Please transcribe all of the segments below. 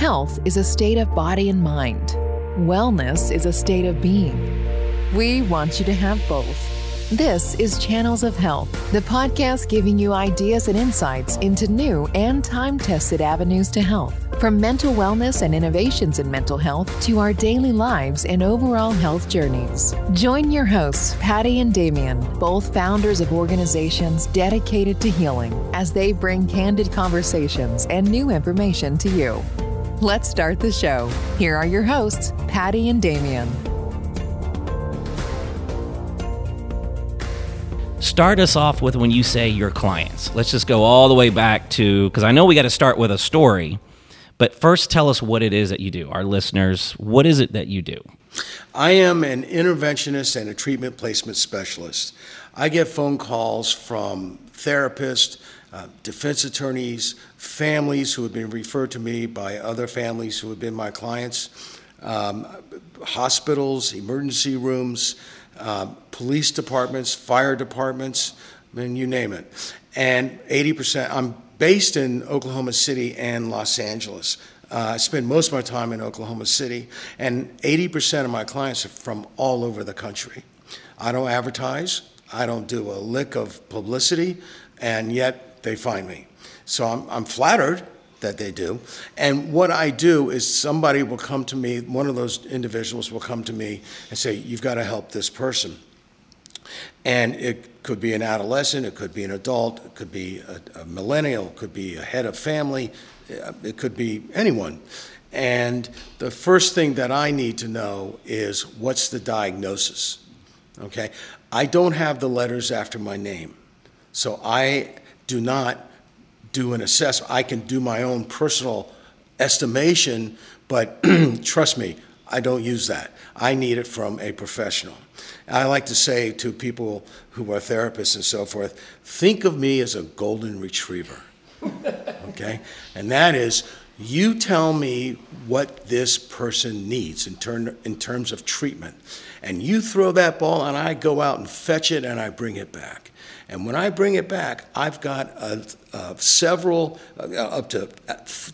Health is a state of body and mind, wellness is a state of being. We want you to have both. This is Channels of Health, the podcast giving you ideas and insights into new and time tested avenues to health. From mental wellness and innovations in mental health to our daily lives and overall health journeys. Join your hosts, Patti and Damian, both founders of organizations dedicated to healing, as they bring candid conversations and new information to you. Let's start the show. Here are your hosts, Patti and Damian. Start us off with when you say your clients. Let's just go all the way back to, because I know we got to start with a story, but first tell us what it is that you do. Our listeners, what is it that you do? I am an interventionist and a treatment placement specialist. I get phone calls from therapists, uh, defense attorneys, families who have been referred to me by other families who have been my clients, um, hospitals, emergency rooms, uh, police departments, fire departments, I mean, you name it. And 80%, I'm based in Oklahoma City and Los Angeles. Uh, I spend most of my time in Oklahoma City, and 80% of my clients are from all over the country. I don't advertise, I don't do a lick of publicity, and yet they find me. So I'm, I'm flattered that they do. And what I do is somebody will come to me, one of those individuals will come to me and say, You've got to help this person. And it could be an adolescent, it could be an adult, it could be a, a millennial, it could be a head of family, uh, it could be anyone. And the first thing that I need to know is what's the diagnosis? Okay? I don't have the letters after my name. So I do not do an assessment. I can do my own personal estimation, but trust me, I don't use that. I need it from a professional. I like to say to people who are therapists and so forth, think of me as a golden retriever. okay? And that is, you tell me what this person needs in, turn, in terms of treatment. And you throw that ball, and I go out and fetch it and I bring it back. And when I bring it back, I've got several, uh, up to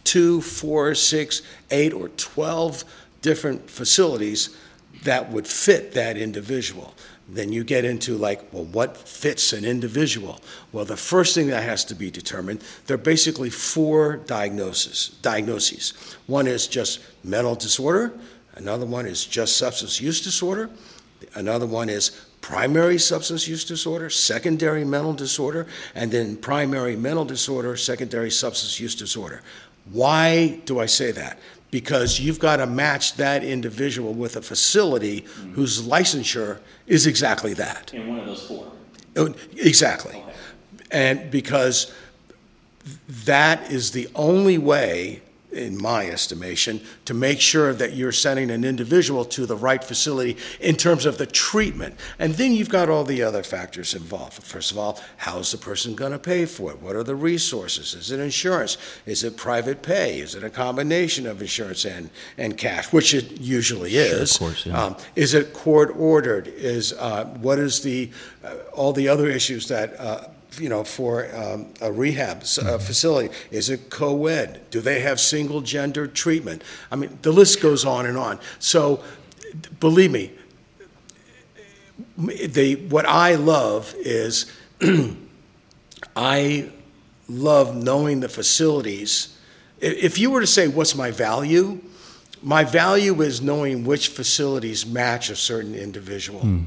two, four, six, eight, or 12 different facilities that would fit that individual. Then you get into like, well, what fits an individual? Well, the first thing that has to be determined, there are basically four diagnoses. Diagnoses. One is just mental disorder. Another one is just substance use disorder. Another one is primary substance use disorder, secondary mental disorder, and then primary mental disorder, secondary substance use disorder. Why do I say that? Because you've got to match that individual with a facility mm-hmm. whose licensure is exactly that. In one of those four. Oh, exactly. Okay. And because that is the only way in my estimation, to make sure that you're sending an individual to the right facility in terms of the treatment. And then you've got all the other factors involved. First of all, how's the person going to pay for it? What are the resources? Is it insurance? Is it private pay? Is it a combination of insurance and, and cash, which it usually is? Sure, of course, yeah. um, is it court ordered? Is uh, what is the uh, all the other issues that uh, you know, for um, a rehab uh, facility? Is it co-ed? Do they have single gender treatment? I mean, the list goes on and on. So, believe me, the what I love is I love knowing the facilities. If you were to say, "What's my value?" My value is knowing which facilities match a certain individual. Hmm.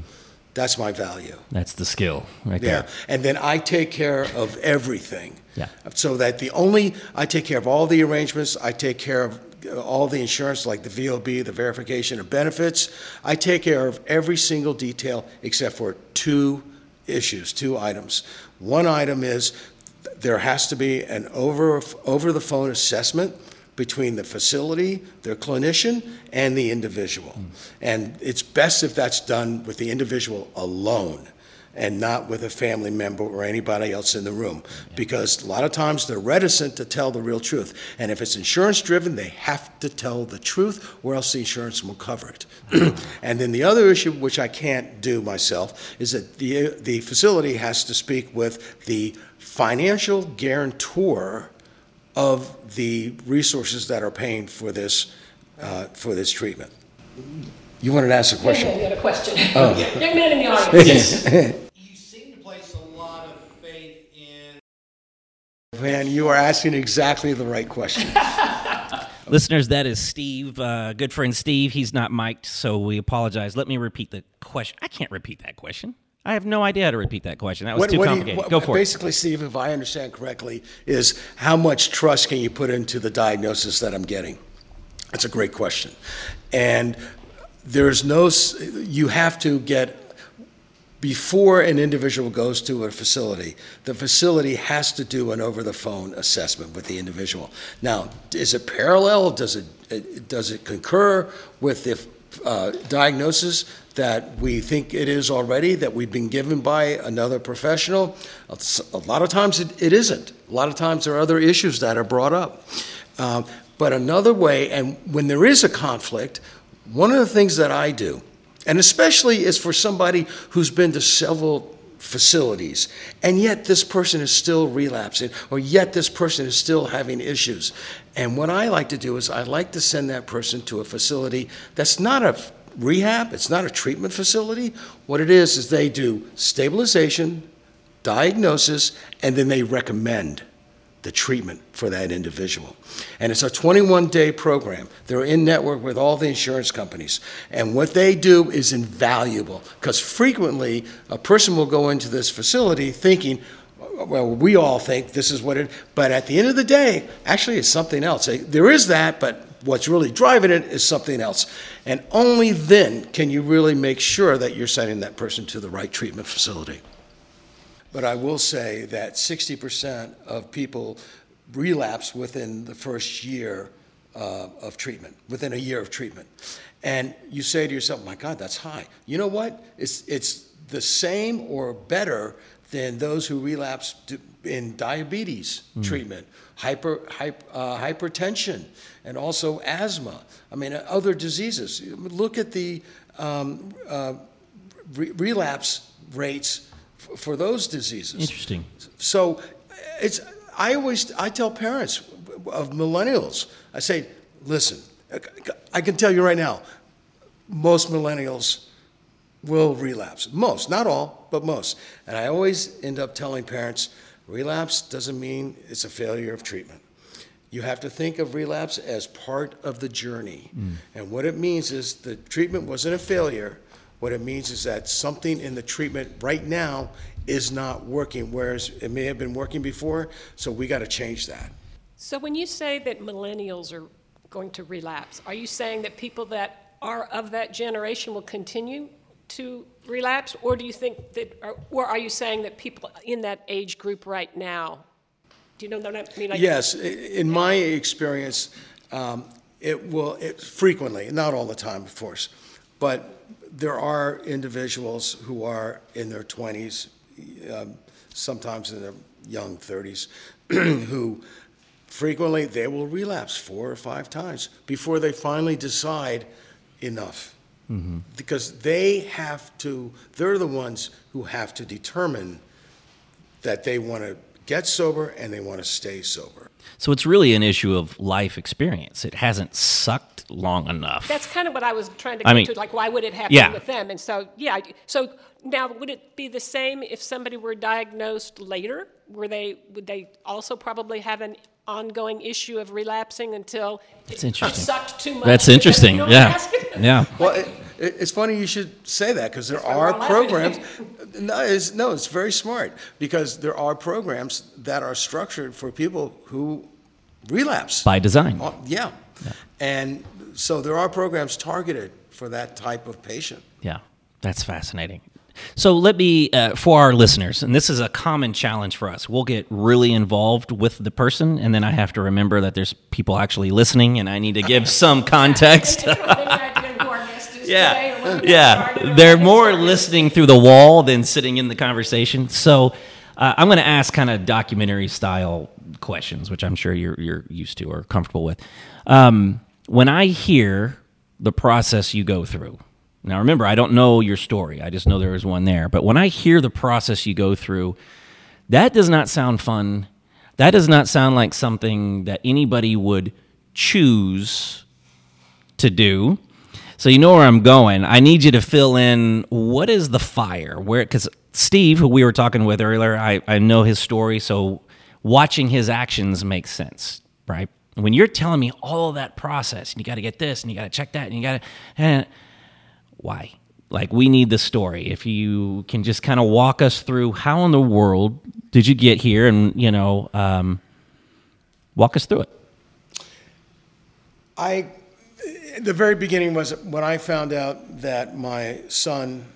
That's my value. That's the skill right yeah. there. And then I take care of everything. Yeah. So that the only, I take care of all the arrangements, I take care of uh, all the insurance, like the VOB, the verification of benefits. I take care of every single detail except for two issues, two items. One item is there has to be an over, over the phone assessment between the facility, their clinician, and the individual. Mm. And it's best if that's done with the individual alone and not with a family member or anybody else in the room. Yeah. Because a lot of times they're reticent to tell the real truth. And if it's insurance driven, they have to tell the truth or else the insurance will cover it. and then the other issue, which I can't do myself, is that the, the facility has to speak with the financial guarantor of the resources that are paying for this, uh, for this treatment. You wanted to ask a Young question? man, you had a question. Young man in the audience. You seem to place a lot of faith in Man, you are asking exactly the right question. Listeners, that is Steve, uh, good friend Steve. He's not mic'd, so we apologize. Let me repeat the question. I can't repeat that question. I have no idea how to repeat that question. That was What- too what do you- complicated. what- Go for it. Basically, Steve, if I understand correctly, is how much trust can you put into the diagnosis that I'm getting? That's a great question. And there's no, you have to get, before an individual goes to a facility, the facility has to do an over-the-phone assessment with the individual. Now, is it parallel? Does it- it, does it concur with the uh, diagnosis that we think it is already, that we've been given by another professional? A lot of times it it isn't. A lot of times there are other issues that are brought up. Um, But another way, and when there is a conflict, one of the things that I do, and especially is for somebody who's been to several facilities, and yet this person is still relapsing, or yet this person is still having issues. And what I like to do is I like to send that person to a facility that's not a rehab, it's not a treatment facility. What it is, is they do stabilization, diagnosis, and then they recommend the treatment for that individual. And it's a 21 day program. They're in network with all the insurance companies. And what they do is invaluable because frequently a person will go into this facility thinking, well, we all think this is what it, but at the end of the day, actually it's something else. There is that, but what's really driving it is something else. And only then can you really make sure that you're sending that person to the right treatment facility. But I will say that 60% of people relapse within the first year uh, of treatment, within a year of treatment. And you say to yourself, my God, that's high. You know what? It's, it's the same or better than those who relapse in diabetes treatment, hyper, hyp, uh, hypertension, and also asthma. I mean, uh, other diseases. Look at the um, uh, re- relapse rates f- for those diseases. Interesting. So it's, I always, I tell parents of millennials, I say, listen, I can tell you right now, most millennials will relapse. Most, not all, but most. And I always end up telling parents, relapse doesn't mean it's a failure of treatment. You have to think of relapse as part of the journey. Mm. And what it means is the treatment wasn't a failure. What it means is that something in the treatment right now is not working, whereas it may have been working before, so we got to change that. So when you say that millennials are going to relapse, are you saying that people that are of that generation will continue to relapse, or do you think that, or- or are you saying that people in that age group right now? Do you know what I mean? Like- Yes, in my experience, um, it will, it frequently, not all the time, of course, but there are individuals who are in their 20s, um, sometimes in their young 30s, who frequently, they will relapse four or five times before they finally decide enough. Because they have to, they're the ones who have to determine that they want to get sober and they want to stay sober. So it's really an issue of life experience. It hasn't sucked long enough. That's kind of what I was trying to I get mean, to, like, why would it happen yeah. with them? And so, yeah, so now, would it be the same if somebody were diagnosed later? Were they, would they also probably have an ongoing issue of relapsing until That's it interesting. sucked too much? That's interesting. know what I'm Yeah. Yeah. Well, it, it- it's funny you should say that because there why are programs. No, it's, no, it's very smart because there are programs that are structured for people who relapse. By design. Uh, Yeah. And so there are programs targeted for that type of patient. Yeah, that's fascinating. So let me, uh, for our listeners, and this is a common challenge for us. We'll get really involved with the person, and then I have to remember that there's people actually listening, and I need to give some context. Yeah, when we got yeah. They're more listening through the wall than sitting in the conversation. So uh, I'm going to ask kind of documentary style questions, which I'm sure you're you're used to or comfortable with. Um, when I hear the process you go through, now remember I don't know your story. I just know there is one there. But when I hear the process you go through, that does not sound fun. That does not sound like something that anybody would choose to do. So you know where I'm going. I need you to fill in what is the fire? Where because Steve, who we were talking with earlier, I, I know his story, so watching his actions makes sense, right? When you're telling me all that process, and you got to get this, and you got to check that, and you got to, eh, why? Like we need the story. If you can just kind of walk us through how in the world did you get here, and you know, um, walk us through it. I, the very beginning was when I found out that my son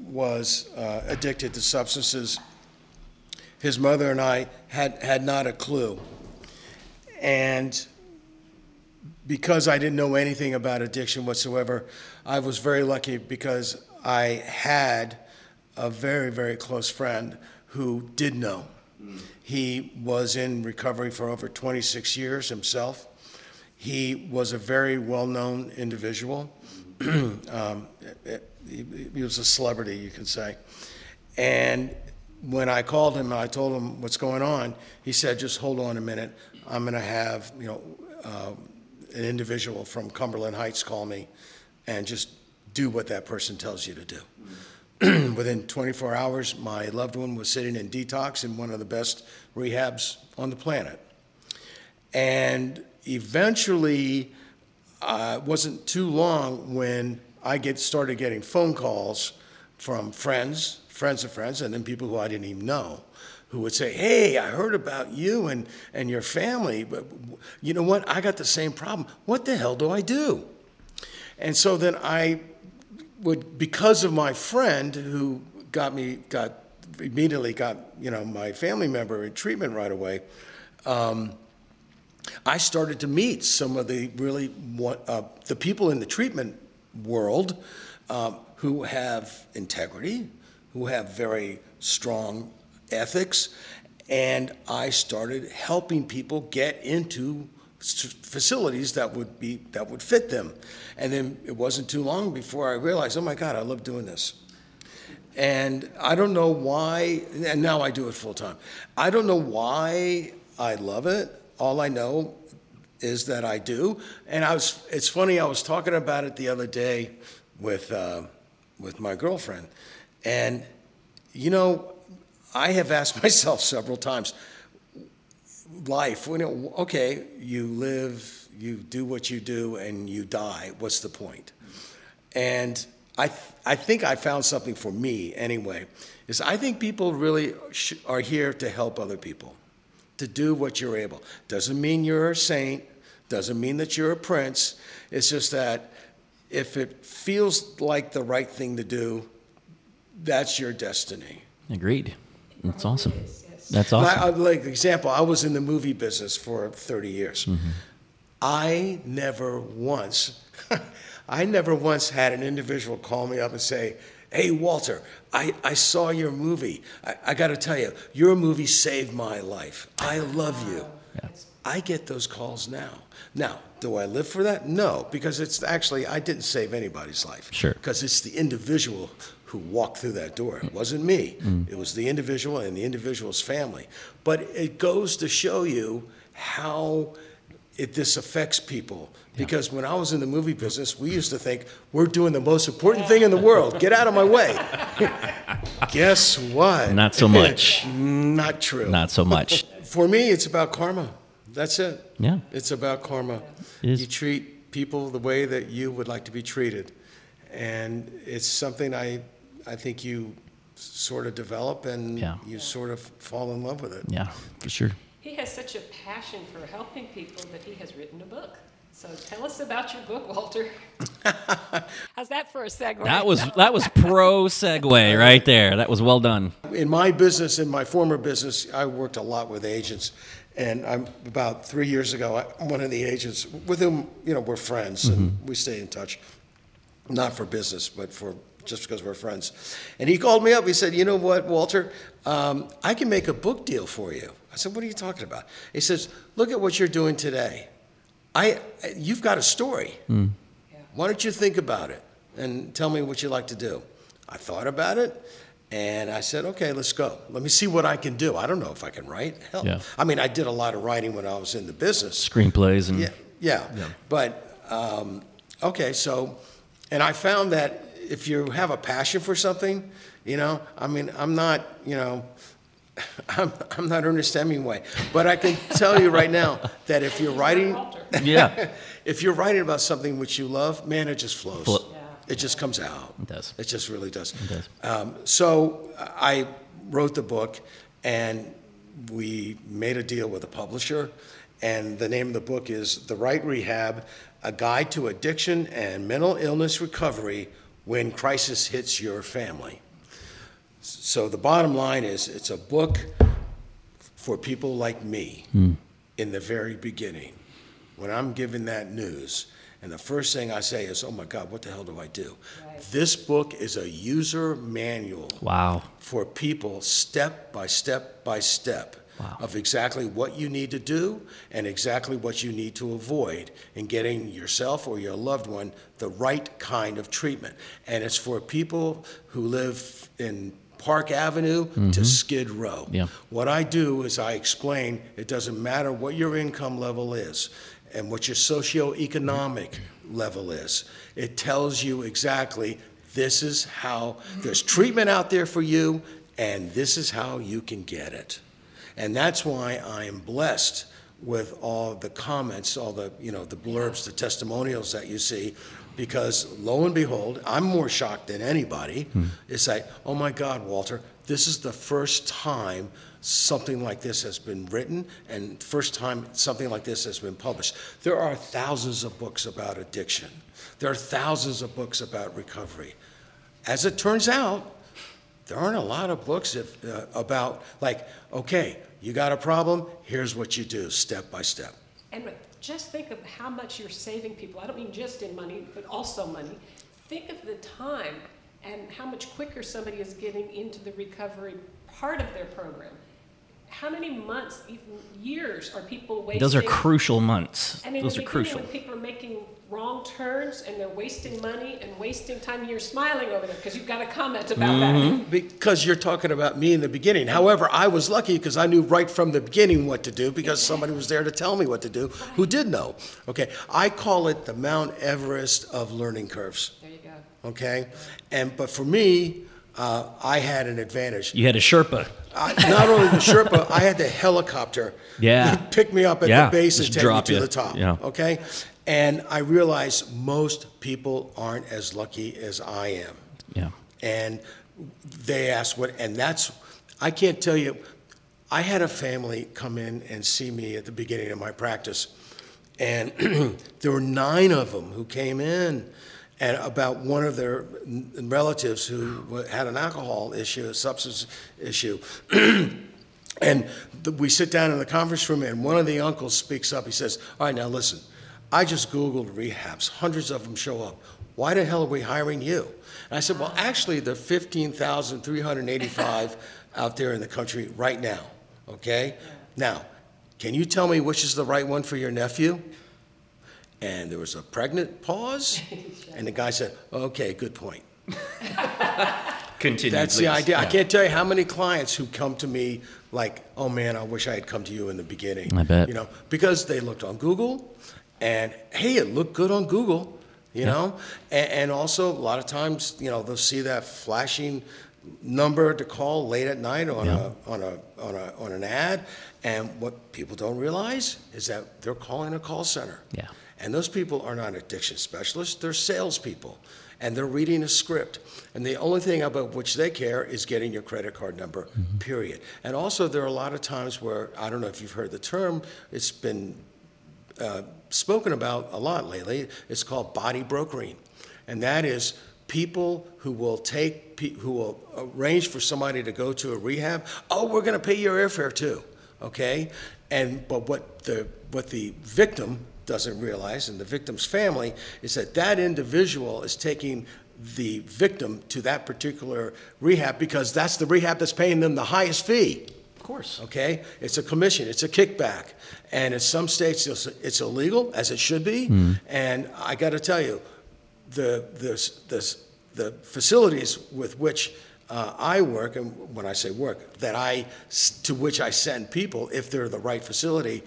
was uh, addicted to substances. His mother and I had, had not a clue. And because I didn't know anything about addiction whatsoever, I was very lucky because I had a very, very close friend who did know. He was in recovery for over 26 years himself. He was a very well known individual. um, he, he was a celebrity, you could say. And when I called him and I told him what's going on, he said, just hold on a minute. I'm going to have, you know, uh, an individual from Cumberland Heights call me and just do what that person tells you to do. Within 24 hours, my loved one was sitting in detox in one of the best rehabs on the planet. And eventually, uh, wasn't too long when I get started getting phone calls from friends, friends of friends, and then people who I didn't even know who would say, Hey, I heard about you and, and your family, but you know what? I got the same problem. What the hell do I do? And so then I would, because of my friend who got me, got immediately got, you know, my family member in treatment right away, um, I started to meet some of the really, uh, the people in the treatment world um, who have integrity, who have very strong ethics, and I started helping people get into facilities that would be that would fit them. And then it wasn't too long before I realized, oh my God, I love doing this. And I don't know why, and now I do it full time. I don't know why I love it. All I know is that I do. And I was, it's funny, I was talking about it the other day with, uh, with my girlfriend. And, you know, I have asked myself several times, life, you know, okay, you live, you do what you do, and you die. What's the point? And I, th- I think I found something for me anyway, is I think people really sh- are here to help other people to do what you're able. Doesn't mean you're a saint, doesn't mean that you're a prince. It's just that if it feels like the right thing to do, that's your destiny. Agreed. That's awesome. That's awesome. I, like example, I was in the movie business for 30 years. Mm-hmm. I never once, I never once had an individual call me up and say, Hey, Walter, I, I saw your movie. I, I got to tell you, your movie saved my life. I love you. Yeah. I get those calls now. Now, do I live for that? No, because it's actually, I didn't save anybody's life. Sure. Because it's the individual who walked through that door. It wasn't me, mm. it was the individual and the individual's family. But it goes to show you how it, this affects people. Because when I was in the movie business, we used to think we're doing the most important thing in the world. Get out of my way. Guess what? Not so much. Not true. Not so much. For me, it's about karma. That's it. Yeah. It's about karma. You treat people the way that you would like to be treated. And it's something I, I think you sort of develop and yeah. you sort of fall in love with it. Yeah, for sure. He has such a passion for helping people that he has written a book. So tell us about your book, Walter. How's that for a segue? That was that was pro segue right there. That was well done. In my business, in my former business, I worked a lot with agents, and I'm about three years ago. I, one of the agents with whom you know we're friends and mm-hmm. we stay in touch, not for business, but for just because we're friends. And he called me up. He said, "You know what, Walter? Um, I can make a book deal for you." I said, What are you talking about? He says, Look at what you're doing today. I, you've got a story. Mm. Why don't you think about it and tell me what you'd like to do? I thought about it, And I said, okay, let's go. Let me see what I can do. I don't know if I can write. Hell, Yeah. I mean, I did a lot of writing when I was in the business. Screenplays and Yeah, yeah. But, um, okay, so, and I found that if you have a passion for something, you know, I mean, I'm not, you know, I'm, I'm not Ernest Hemingway, but I can tell you right now that if you're writing, yeah, if you're writing about something which you love, man, it just flows. Flo- It just comes out. It does. It just really does. It does. Um, so I wrote the book, and we made a deal with a publisher, and the name of the book is The Right Rehab: A Guide to Addiction and Mental Illness Recovery When Crisis Hits Your Family. So the bottom line is, it's a book for people like me hmm. in the very beginning, when I'm given that news, and the first thing I say is, oh my God, what the hell do I do? This book is a user manual wow, for people, step by step by step, Wow. of exactly what you need to do and exactly what you need to avoid in getting yourself or your loved one the right kind of treatment. And it's for people who live in Park Avenue to Skid Row. Mm-hmm. Yeah. What I do is I explain it doesn't matter what your income level is and what your socioeconomic level is. It tells you exactly this is how there's treatment out there for you and this is how you can get it. And that's why I am blessed with all the comments, all the, you know, the blurbs, the testimonials that you see, because lo and behold, I'm more shocked than anybody. It's like, oh my God, Walter, this is the first time something like this has been written and first time something like this has been published. There are thousands of books about addiction. There are thousands of books about recovery. As it turns out, there aren't a lot of books if, uh, about like, okay, you got a problem, here's what you do, step by step. And just think of how much you're saving people. I don't mean just in money, but also money. Think of the time and how much quicker somebody is getting into the recovery part of their program. How many months, even years, are people wasting? those are crucial months. And in Those are beginning, crucial. when people are making wrong turns and they're wasting money and wasting time, you're smiling over there because you've got a comment about Mm-hmm. that. Because you're talking about me in the beginning. However, I was lucky because I knew right from the beginning what to do because somebody was there to tell me what to do who did know. Okay, I call it the Mount Everest of learning curves. There you go. Okay, and but for me, uh, I had an advantage. You had a Sherpa. I, not only the Sherpa, I had the helicopter. Yeah. Pick me up at Yeah, the base and take drop me to you. the top. Yeah. Okay? And I realized most people aren't as lucky as I am. Yeah. And they asked what, and that's, I can't tell you, I had a family come in and see me at the beginning of my practice. And there were nine of them who came in and about one of their relatives who had an alcohol issue, a substance issue. And we sit down in the conference room, and one of the uncles speaks up. He says, All right, now listen, I just Googled rehabs, hundreds of them show up. Why the hell are we hiring you? And I said, Well, actually, there are 15,385 out there in the country right now, okay? Now, can you tell me which is the right one for your nephew? And there was a pregnant pause, and the guy said, Okay, good point. Continue. That's the please. idea. I can't tell you how many clients who come to me like, oh man, I wish I had come to you in the beginning. I bet. You know, because they looked on Google and hey, it looked good on Google, you know? And, and also, a lot of times, you know, they'll see that flashing number to call late at night on, Yeah. a, on, a, on, a, on an ad. And what people don't realize is that they're calling a call center. Yeah. And those people are not addiction specialists, they're salespeople. And they're reading a script. And the only thing about which they care is getting your credit card number, period. And also, there are a lot of times where, I don't know if you've heard the term, it's been uh, spoken about a lot lately. It's called body brokering. And that is people who will take, who will arrange for somebody to go to a rehab. Oh, we're going to pay your airfare too, okay? And, but what the, what the victim doesn't realize, and the victim's family, is that that individual is taking the victim to that particular rehab because that's the rehab that's paying them the highest fee. Of course. Okay? It's a commission, it's a kickback. And in some states, it's it's illegal, as it should be. And I got to tell you, the, the, the, the facilities with which uh, I work, and when I say work, that I, to which I send people, if they're the right facility,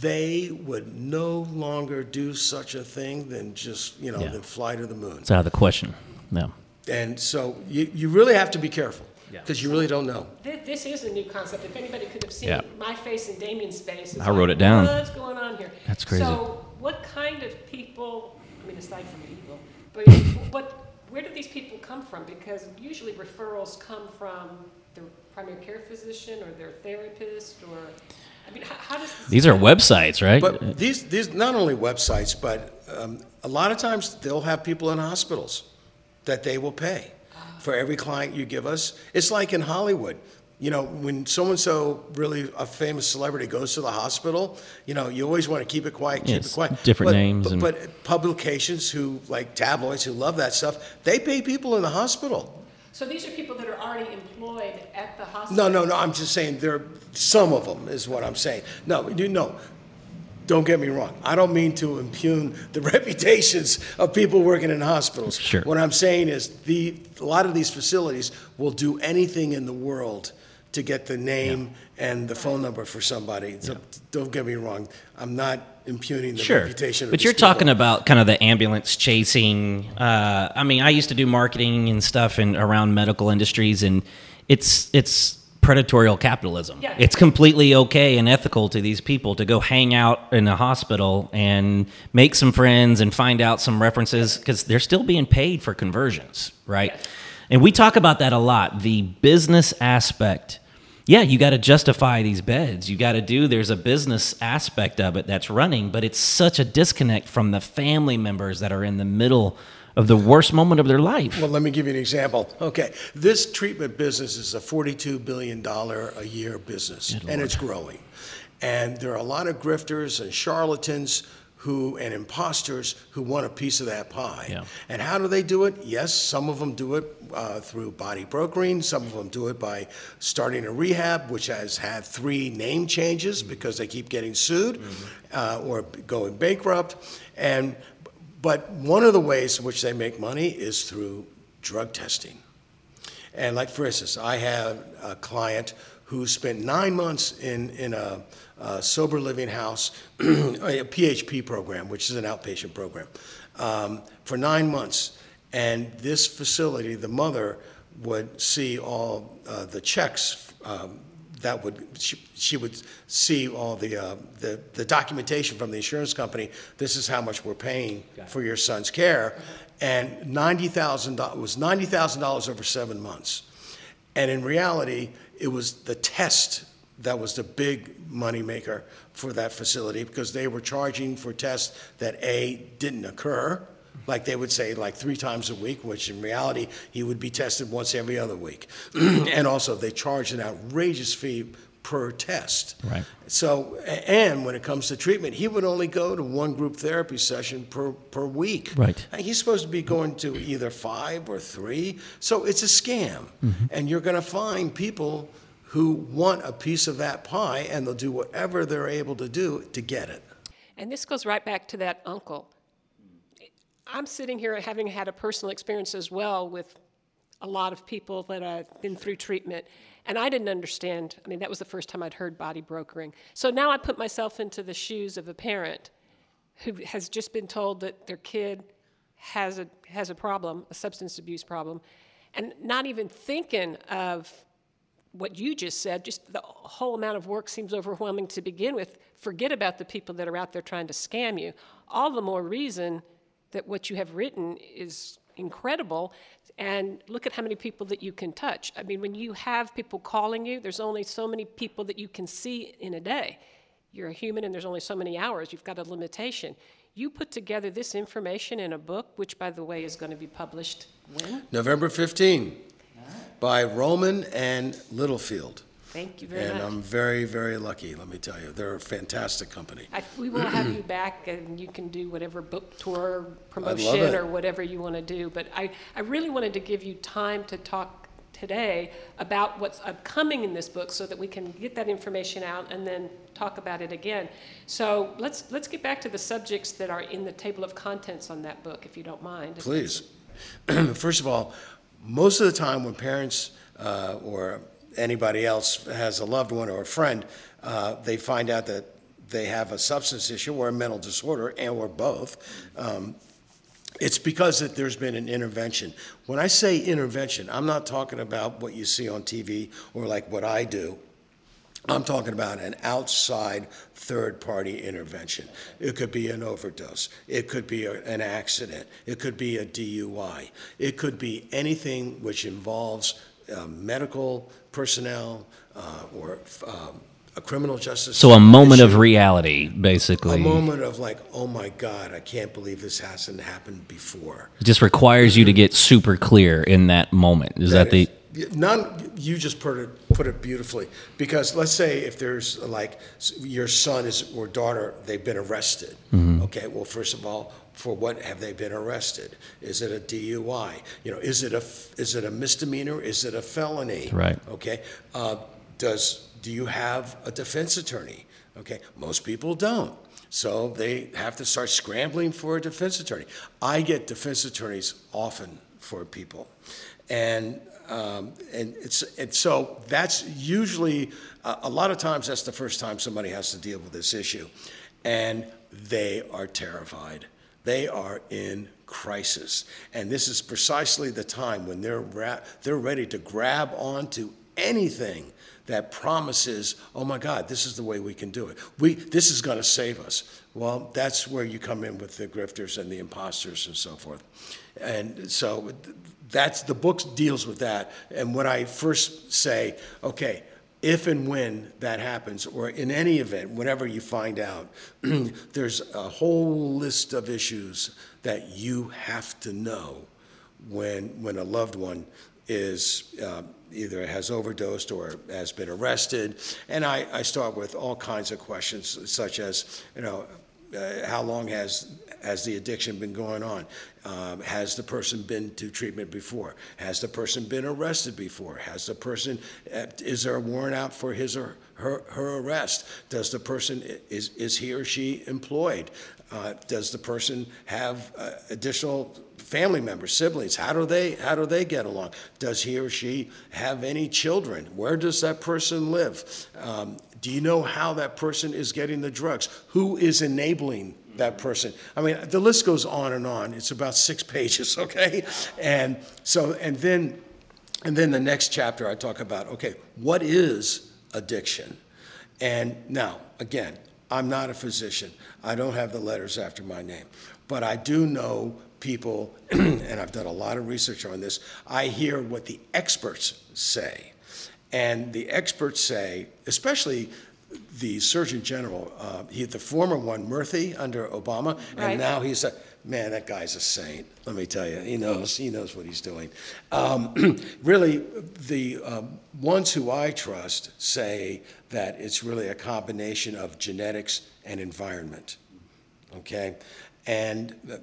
they would no longer do such a thing than just, you know, Yeah. than fly to the moon. It's out of the question. No. And so you, you really have to be careful, Yeah. because you really don't know. Thi- This is a new concept. If anybody could have seen Yeah. my face and Damian's face. I wrote like, it down. What's going on here? That's crazy. So what kind of people, I mean, aside from evil, but what, where do these people come from? Because usually referrals come from their primary care physician or their therapist or, I mean, how, how does this? These are websites, right? But these, these, not only websites, but um, a lot of times they'll have people in hospitals that they will pay for every client you give us. It's like in Hollywood. You know, when so-and-so, really a famous celebrity goes to the hospital, you know, you always want to keep it quiet, keep Yes, it quiet. different But- names But, and- but publications who, like tabloids who love that stuff, they pay people in the hospital. So these are people that are already employed at the hospital? No, no, no, I'm just saying there, some of them is what I'm saying. No, you know, don't get me wrong. I don't mean to impugn the reputations of people working in hospitals. Sure. What I'm saying is the, a lot of these facilities will do anything in the world to get the name and the phone number for somebody. So don't get me wrong. I'm not impugning the Sure, reputation of but you're people. talking about kind of the ambulance chasing. Uh, I mean, I used to do marketing and stuff and around medical industries, and it's it's predatorial capitalism. Yeah. It's completely okay and ethical to these people to go hang out in a hospital and make some friends and find out some references because they're still being paid for conversions, right? Yes. And we talk about that a lot. The business aspect. Yeah, you got to justify these beds. You got to do, there's a business aspect of it that's running, but it's such a disconnect from the family members that are in the middle of the worst moment of their life. Well, let me give you an example. Okay, this treatment business is a $42 billion a year business, and it's growing. And there are a lot of grifters and charlatans who, and imposters who want a piece of that pie. Yeah. And how do they do it? Yes, some of them do it uh, through body brokering, some of them do it by starting a rehab, which has had three name changes because they keep getting sued uh, or going bankrupt. And but one of the ways in which they make money is through drug testing. And like, for instance, I have a client who spent nine months in, in a, a sober living house, a PHP program, which is an outpatient program, um, for nine months. And this facility, the mother would see all uh, the checks um, that would she, she would see all the, uh, the the documentation from the insurance company. This is how much we're paying for your son's care, and ninety thousand was ninety thousand dollars over seven months, and in reality, it was the test that was the big moneymaker for that facility because they were charging for tests that a didn't occur. Like they would say, like three times a week, which in reality, he would be tested once every other week. and also, they charged an outrageous fee per test. Right. So, and when it comes to treatment, he would only go to one group therapy session per, per week. Right. And He's supposed to be going to either five or three. So it's a scam. Mm-hmm. And you're going to find people who want a piece of that pie and they'll do whatever they're able to do to get it. And this goes right back to that uncle. I'm sitting here having had a personal experience as well with a lot of people that I've been through treatment, and I didn't understand. I mean, that was the first time I'd heard body brokering. So now I put myself into the shoes of a parent who has just been told that their kid has a has a problem, a substance abuse problem, and not even thinking of what you just said, just the whole amount of work seems overwhelming to begin with. Forget about the people that are out there trying to scam you. All the more reason that what you have written is incredible. And look at how many people that you can touch. I mean, when you have people calling you, there's only so many people that you can see in a day. You're a human and there's only so many hours. You've got a limitation. You put together this information in a book, which, by the way, is going to be published when? November 15 by Rowman and Littlefield. Thank you very And much. And I'm very, very lucky, let me tell you. They're a fantastic company. I, we will have you back, and you can do whatever book tour promotion or whatever you want to do. But I, I really wanted to give you time to talk today about what's upcoming in this book, so that we can get that information out and then talk about it again. So let's let's get back to the subjects that are in the table of contents on that book, if you don't mind. Please. First of all, Most of the time, when parents uh, or anybody else has a loved one or a friend, uh, they find out that they have a substance issue or a mental disorder, and or both. Um, it's because that there's been an intervention. When I say intervention, I'm not talking about what you see on TV or like what I do. I'm talking about an outside third party intervention. It could be an overdose. It could be a, an accident. It could be a DUI. It could be anything which involves uh, medical personnel uh, or um, a criminal justice. So a moment of reality, basically. A moment of like, oh my God, I can't believe this hasn't happened before. It just requires you to get super clear in that moment. Is that, the? is- None, you just put it, put it beautifully. Because let's say if there's like, your son is, or daughter, they've been arrested. Mm-hmm. Okay, well, first of all, for what have they been arrested? Is it a DUI? You know, is it a is it a misdemeanor? Is it a felony? Right. Okay, uh, does, do you have a defense attorney? Okay, most people don't. So they have to start scrambling for a defense attorney. I get defense attorneys often for people. And, um, and it's, and so that's usually, a, a lot of times, that's the first time somebody has to deal with this issue. And they are terrified. They are in crisis. And this is precisely the time when they're, ra- they're ready to grab onto anything that promises, oh my God, this is the way we can do it. We, this is going to save us. Well, that's where you come in with the grifters and the imposters and so forth. And so that's the book deals with that. And when I first say, okay, if and when that happens, or in any event, whenever you find out, there's a whole list of issues that you have to know when, when a loved one is uh, either has overdosed or has been arrested. And I, I start with all kinds of questions, such as, you know, uh, how long has has the addiction been going on? Um, has the person been to treatment before? Has the person been arrested before? Has the person uh, is there a warrant out for his or her, her arrest? Does the person is is he or she employed? Uh, does the person have uh, additional family members, siblings? How do they how do they get along? Does he or she have any children? Where does that person live? Um, do you know how that person is getting the drugs? Who is enabling that person? I mean, the list goes on and on. It's about six pages, okay? And so, and then, and then the next chapter I talk about, okay, what is addiction? And now, again, I'm not a physician. I don't have the letters after my name. But I do know people, and I've done a lot of research on this. I hear what the experts say. And the experts say, especially the Surgeon General, uh, he, the former one, Murthy, under Obama, Right. and now he's a, man, that guy's a saint. Let me tell you, he knows, he knows what he's doing. Um, really, the um, ones who I trust say that it's really a combination of genetics and environment. Okay, and the,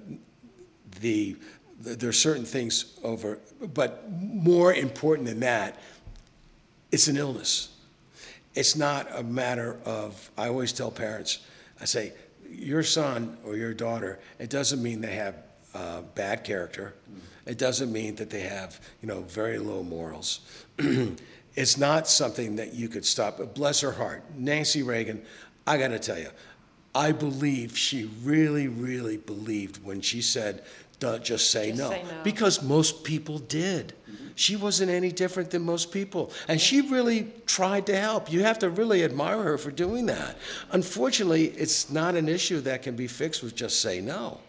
the there are certain things over, but more important than that, it's an illness. It's not a matter of, I always tell parents, I say, your son or your daughter, it doesn't mean they have uh, bad character. It doesn't mean that they have, you know, very low morals. it's not something that you could stop. Bless her heart, Nancy Reagan, I got to tell you, I believe she really, really believed when she said, "Don't just say Just no," say no. because most people did. She wasn't any different than most people, and she really tried to help. You have to really admire her for doing that. Unfortunately, it's not an issue that can be fixed with just say no.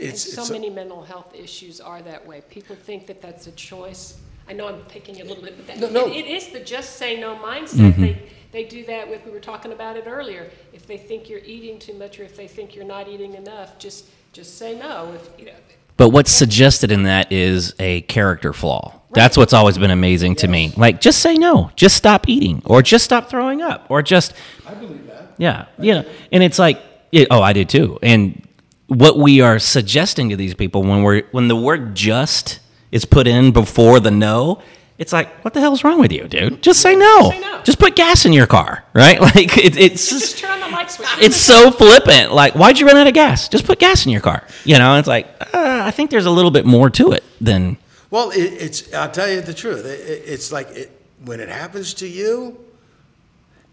And so it's many mental health issues are that way. People think that that's a choice. I know I'm picking a little bit, but that, No, no. it- it is the just say no mindset. Mm-hmm. They, they do that with, we were talking about it earlier. If they think you're eating too much or if they think you're not eating enough, just, just say no. If, you know, But what's suggested in that is a character flaw. That's what's always been amazing to me. Like, just say no. Just stop eating, or just stop throwing up, or just. I believe that. Yeah, you know, and it's like, yeah, oh, I did too. And what we are suggesting to these people when we're when the word "just" is put in before the no, it's like, what the hell's wrong with you, dude? Just say no. Say no. Just put gas in your car, right? Like, it, it's just turn on the light switch. it's so flippant. Like, why'd you run out of gas? Just put gas in your car. You know, it's like, uh, I think there's a little bit more to it than Well, it, it's, I'll tell you the truth. It, it, it's like it, when it happens to you,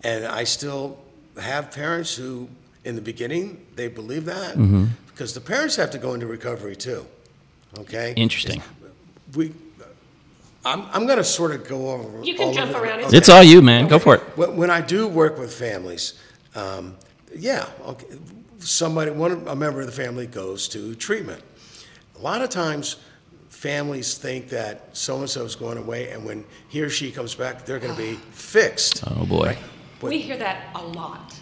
and I still have parents who, in the beginning, they believe that because the parents have to go into recovery too. Okay? Interesting. We, I'm, I'm going to sort of go over. You can all jump of it. around. It's Okay. It's all you, man. Go for it. When, when I do work with families, um, yeah, okay, somebody, one, a member of the family goes to treatment. A lot of times, families think that so and so is going away, and when he or she comes back, they're going to be fixed. Oh boy. We hear that a lot.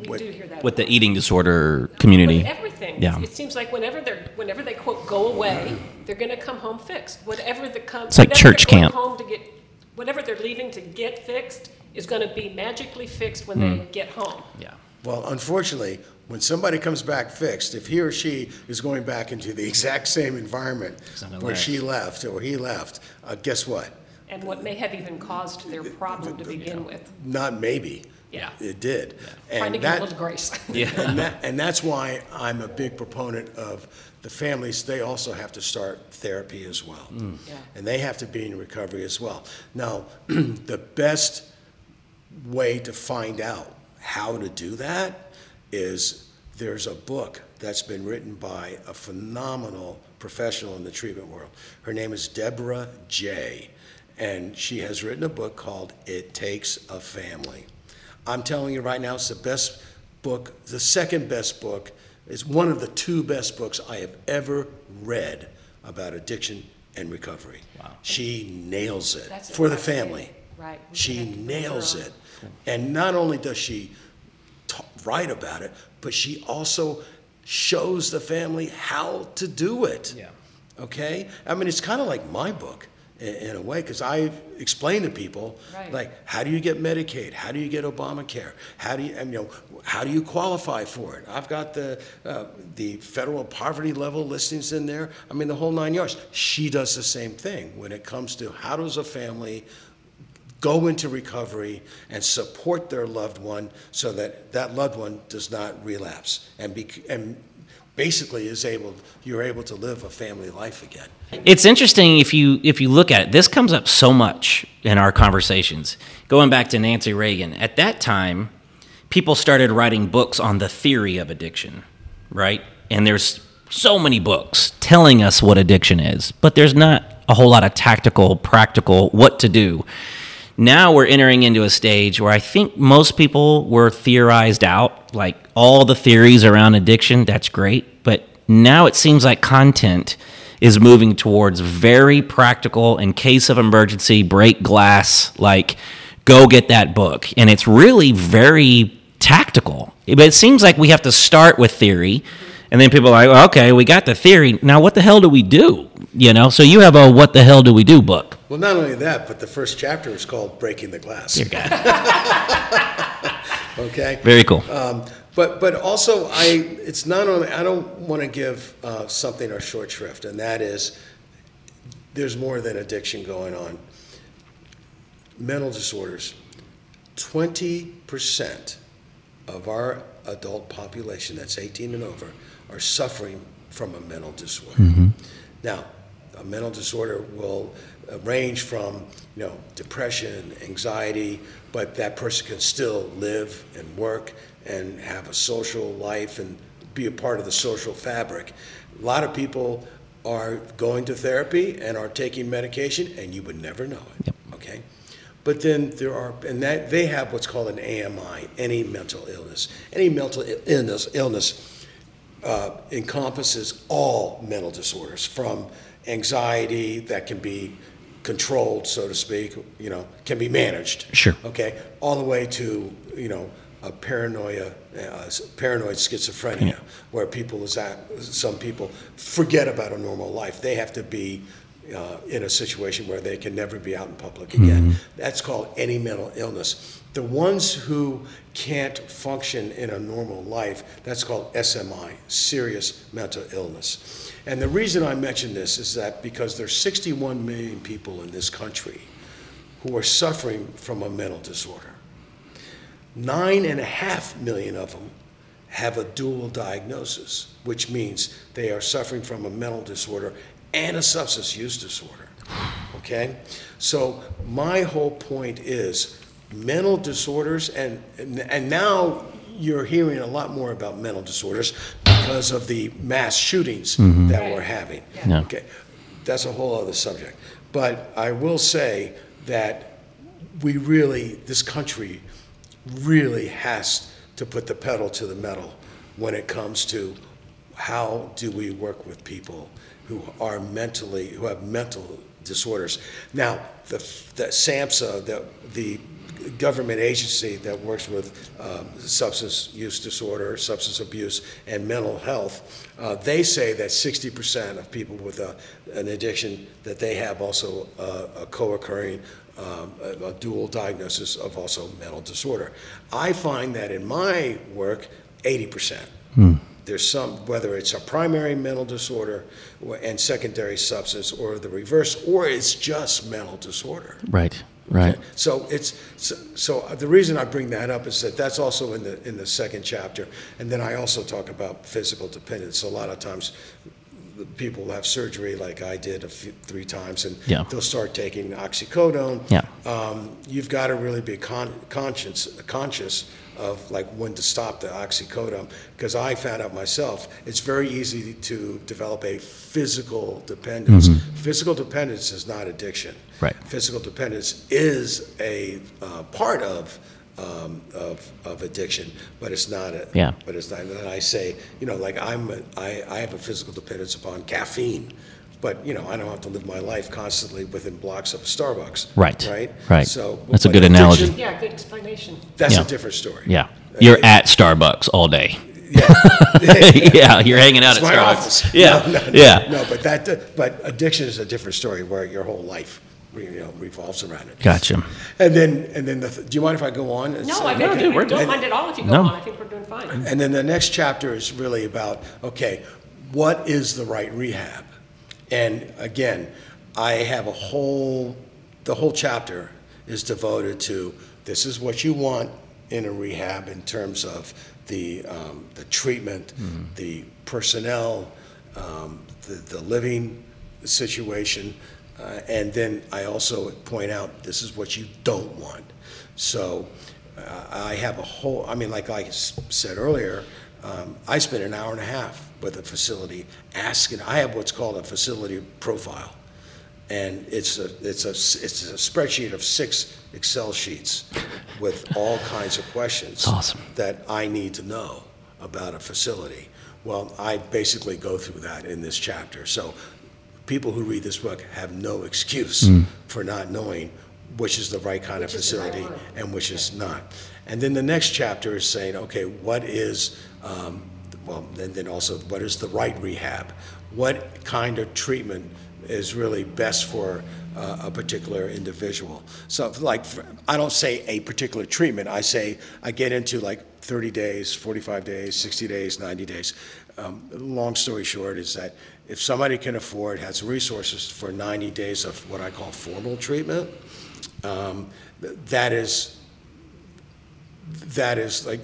We What- do hear that. With the eating disorder community. With everything. Yeah. It seems like whenever they're, whenever they quote, go away, they're gonna come home fixed. Whatever the come. It's like whatever church they're going camp. Home to get, whatever they're leaving to get fixed is gonna be magically fixed when Hmm. they get home. Yeah. Well, unfortunately, when somebody comes back fixed, if he or she is going back into the exact same environment where like- she left or he left, uh, guess what? And what may have even caused their problem to begin with. Not maybe. Yeah. It did. Trying to And give a little grace. and that, and that's why I'm a big proponent of the families, they also have to start therapy as well. Mm. Yeah. And they have to be in recovery as well. Now, the best way to find out how to do that is there's a book that's been written by a phenomenal professional in the treatment world. Her name is Debra Jay, and she has written a book called It Takes a Family. I'm telling you right now, it's the best book, the second best book. It's one of the two best books I have ever read about addiction and recovery. Wow. She nails it That's for the family. Right. We She have to put her nails it. And not only does she ta- write about it, but she also shows the family how to do it. Yeah. Okay? I mean, it's kind of like my book in, in a way, because I explain to people, Right. like, how do you get Medicaid? How do you get Obamacare? How do you, and, you know, how do you qualify for it? I've got the, uh, the federal poverty level listings in there. I mean, the whole nine yards. She does the same thing when it comes to how does a family go into recovery and support their loved one so that that loved one does not relapse and be, and basically is able you're able to live a family life again. It's interesting if you if you look at it. This comes up so much in our conversations. Going back to Nancy Reagan, at that time, people started writing books on the theory of addiction, right? And there's so many books telling us what addiction is, but there's not a whole lot of tactical, practical what to do. Now we're entering into a stage where I think most people were theorized out, like all the theories around addiction, that's great, but now it seems like content is moving towards very practical in case of emergency break glass like go get that book. And it's really very tactical. But it seems like we have to start with theory and then people are like okay we got the theory. Now what the hell do we do? You know? So you have a what the hell do we do book. Well, not only that, but the first chapter is called Breaking the Glass. Okay? very cool. Um, but but also I it's not only I don't want to give uh, something a short shrift, and that is there's more than addiction going on. Mental disorders. Twenty percent of our adult population that's 18 and over are suffering from a mental disorder. Now, a mental disorder will uh, range from, you know, depression, anxiety, but that person can still live and work and have a social life and be a part of the social fabric. A lot of people are going to therapy and are taking medication, and you would never know it. Okay? But then there are, and that they have what's called an AMI, any mental illness. Any mental illness, illness uh, encompasses all mental disorders, from anxiety that can be controlled, so to speak, you know, can be managed. Sure. Okay, all the way to you know a paranoia, uh, paranoid schizophrenia, where people is at, some people forget about a normal life. They have to be uh, in a situation where they can never be out in public again. That's called any mental illness. The ones who can't function in a normal life, that's called SMI, serious mental illness. And the reason I mention this is that because there's 61 million people in this country who are suffering from a mental disorder. Nine and a half million of them have a dual diagnosis, which means they are suffering from a mental disorder and a substance use disorder. Okay? So my whole point is mental disorders, and, and, now you're hearing a lot more about mental disorders because of the mass shootings mm-hmm. that we're having. Yeah. Okay, that's a whole other subject. But I will say that we really, this country really has to put the pedal to the metal when it comes to how do we work with people who are mentally, who have mental disorders. Now, the, the SAMHSA, the, the government agency that works with um, substance use disorder, substance abuse, and mental health, uh, they say that 60% of people with a, an addiction that they have also uh, a co-occurring um, a, a dual diagnosis of also mental disorder. I find that in my work, 80%. There's some, whether it's a primary mental disorder and secondary substance, or the reverse, or it's just mental disorder. Right. Right. So it's so, so the reason I bring that up is that that's also in the in the second chapter, and then I also talk about physical dependence. A lot of times, the people have surgery like I did a few, three times, and Yeah. they'll start taking oxycodone. Yeah. Um, you've got to really be con- conscious conscious of like when to stop the oxycodone because I found out myself it's very easy to develop a physical dependence. Physical dependence is not addiction. Mm-hmm. Right. Physical dependence is a uh, part of, um, of of addiction, but it's not a. Yeah. But it's not. And I say, you know, like I'm, a, I, I have a physical dependence upon caffeine, but you know, I don't have to live my life constantly within blocks of a Starbucks. Right. Right. Right. So That's a good analogy. Yeah, good explanation. That's Yeah. a different story. Yeah. You're uh, at Starbucks all day. yeah, you're hanging out It's at my Starbucks. office. Yeah. No, no, no, yeah. No, but that, but addiction is a different story where your whole life, you know, revolves around it. Gotcha. And then, and then, the, do you mind if I go on? No, I No, think, dude, we're don't good. mind at all if you go No. on. I think we're doing fine. And then the next chapter is really about, okay, what is the right rehab? And again, I have a whole, the whole chapter is devoted to this is what you want in a rehab in terms of the, um, the treatment, the personnel, um, the, the living situation. Uh, and then I also point out this is what you don't want. So uh, I have a whole, I mean, like I said earlier, um, I spent an hour and a half with a facility asking, I have what's called a facility profile. And it's a, it's a, s- it's a spreadsheet of six Excel sheets with all kinds of questions. awesome. That I need to know about a facility. Well, I basically go through that in this chapter. So people who read this book have no excuse for not knowing which is the right kind of Which is the right facility and which is not. And then the next chapter is saying, okay, what is, um, well, and then also, what is the right rehab? What kind of treatment is really best for uh, a particular individual? So, like, I don't say a particular treatment. I say I get into like 30 days, 45 days, 60 days, 90 days. Um, long story short is that if somebody can afford, has resources for 90 days of what I call formal treatment, um, that is that is like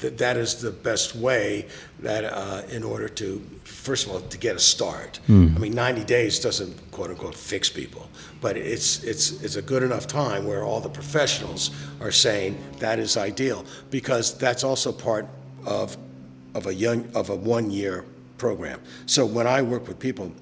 that, that is the best way that uh, in order to first of all to get a start. I mean 90 days doesn't quote unquote fix people but it's it's it's a good enough time where all the professionals are saying that is ideal because that's also part of of a young of a one year program. So when i work with people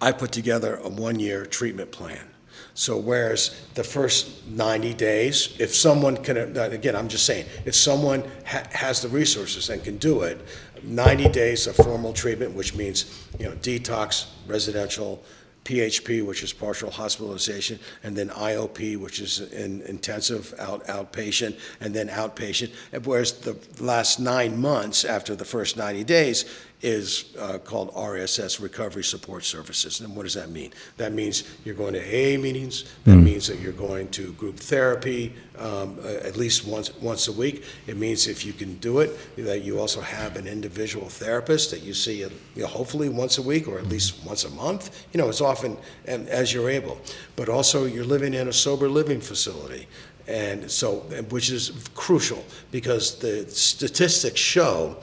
I put together a one-year treatment plan. So whereas the first 90 days, if someone can, uh, again, I'm just saying, if someone ha- has the resources and can do it, 90 days of formal treatment, which means, you know, detox, residential, PHP, which is partial hospitalization, and then IOP, which is in intensive out, outpatient, and then outpatient. Whereas the last nine months after the first 90 days is uh, called RSS, Recovery Support Services. And what does that mean? That means you're going to AA meetings. That means that you're going to group therapy um, at least once once a week. It means if you can do it, that you also have an individual therapist that you see, you know, hopefully once a week or at least once a month. You know, as often and as you're able. But also, you're living in a sober living facility. And so, which is crucial because the statistics show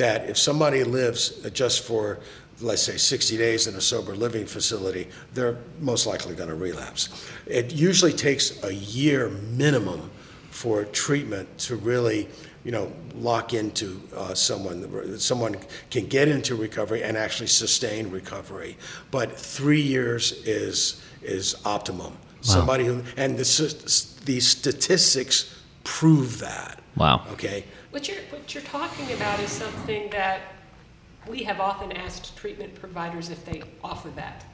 that if somebody lives just for let's say 60 days in a sober living facility, they're most likely going to relapse. It usually takes a year minimum for treatment to really, you know, lock into uh, someone. Someone can get into recovery and actually sustain recovery, but three years is is optimum. Somebody who and the the statistics prove that. Wow. Okay. What you're, what you're talking about is something that we have often asked treatment providers if they offer that.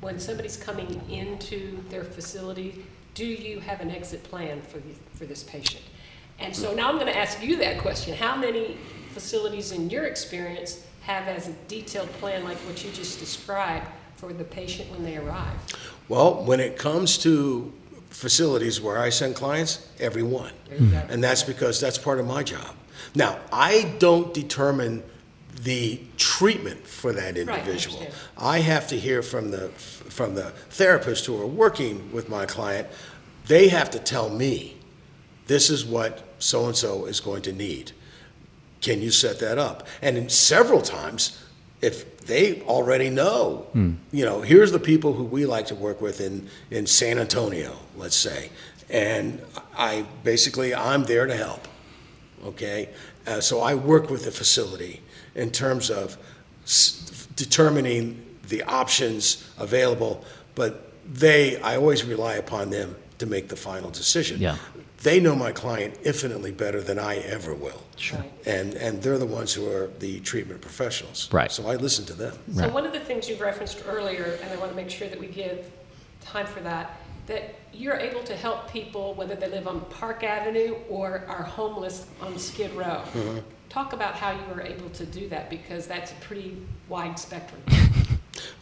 When somebody's coming into their facility, do you have an exit plan for, the, for this patient? And so now I'm going to ask you that question. How many facilities, in your experience, have as a detailed plan like what you just described for the patient when they arrive? Well, when it comes to facilities where I send clients, every one. Mm-hmm. And that's because that's part of my job. Now, I don't determine the treatment for that individual. understand. I have to hear from the, from the therapists who are working with my client. They have to tell me, this is what so-and-so is going to need. Can you set that up? And in several times, if they already know, you know, here's the people who we like to work with in, in San Antonio, let's say. And I basically, I'm there to help. Okay? Uh, so I work with the facility in terms of s- determining the options available, but they, I always rely upon them to make the final decision. Yeah. They know my client infinitely better than I ever will. Sure. And, and they're the ones who are the treatment professionals. Right. So I listen to them. So one of the things you referenced earlier, and I want to make sure that we give time for that, that you're able to help people whether they live on Park Avenue or are homeless on Skid Row. Mm-hmm. Talk about how you were able to do that because that's a pretty wide spectrum.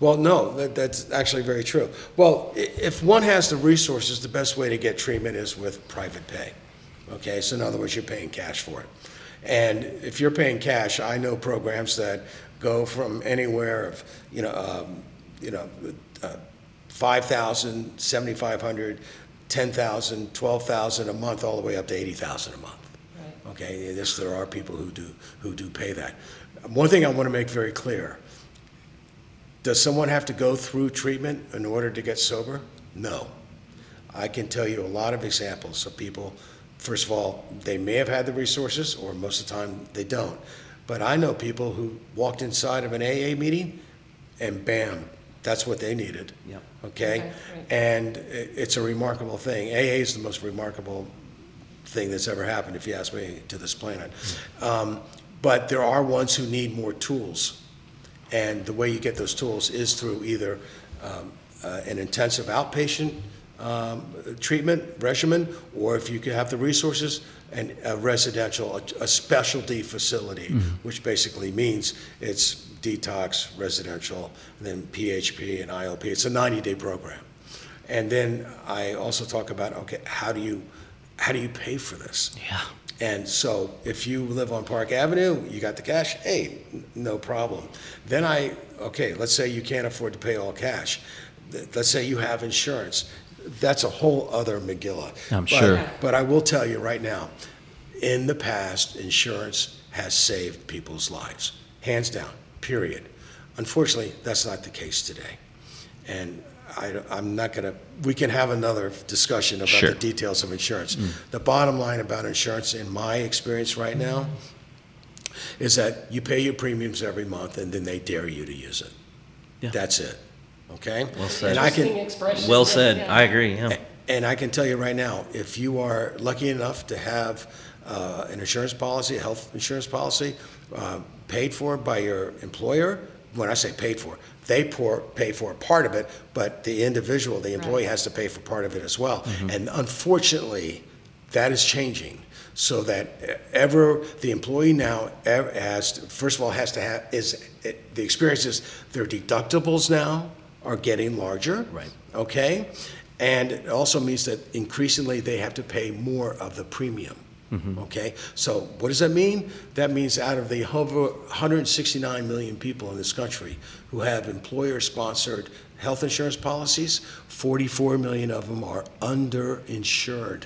Well, no, that, that's actually very true. Well, i- if one has the resources, the best way to get treatment is with private pay. Okay, so in other words, you're paying cash for it. And if you're paying cash, I know programs that go from anywhere of, you know, um, you know, uh, 5,000, 7,500, 10,000, 12,000 a month, all the way up to 80,000 a month. Right. Okay, yes, there are people who do, who do pay that. One thing I want to make very clear, does someone have to go through treatment in order to get sober? No. I can tell you a lot of examples of people, first of all, they may have had the resources, or most of the time, they don't. But I know people who walked inside of an AA meeting, and bam, that's what they needed. Yep. Okay? Okay, right. And it's a remarkable thing. AA is the most remarkable thing that's ever happened, if you ask me, to this planet. Um, But there are ones who need more tools. And the way you get those tools is through either um, uh, an intensive outpatient um, treatment regimen, or if you can have the resources, and a residential, a a specialty facility, which basically means it's detox, residential, and then PHP and IOP. It's a 90-day program. And then I also talk about, okay, how do you, how do you pay for this? Yeah. And so if you live on Park Avenue, you got the cash, hey, no problem. Then I, okay, let's say you can't afford to pay all cash. Let's say you have insurance. That's a whole other Megillah. I'm But- sure. But I will tell you right now, in the past, insurance has saved people's lives, hands down, period. Unfortunately, that's not the case today. And I, am not going to, we can have another discussion about Sure. the details of insurance. The bottom line about insurance, in my experience right now, is that you pay your premiums every month and then they dare you to use it. Yeah. That's it. Okay? Well said. And I can, expression. Well said. Yeah. I agree. Yeah. and I can tell you right now, if you are lucky enough to have uh, an insurance policy, a health insurance policy, uh, paid for by your employer, when I say paid for, they pour, pay for a part of it, but the individual, the employee has to pay for part of it as well. Mm-hmm. And unfortunately, that is changing so that ever, the employee now ever has, first of all, has to have, is, it- the experience is their deductibles now are getting larger. Right. Okay? And it also means that increasingly they have to pay more of the premium. Mm-hmm. Okay? So what does that mean? That means out of the hover- 169 million people in this country who have employer-sponsored health insurance policies, 44 million of them are underinsured.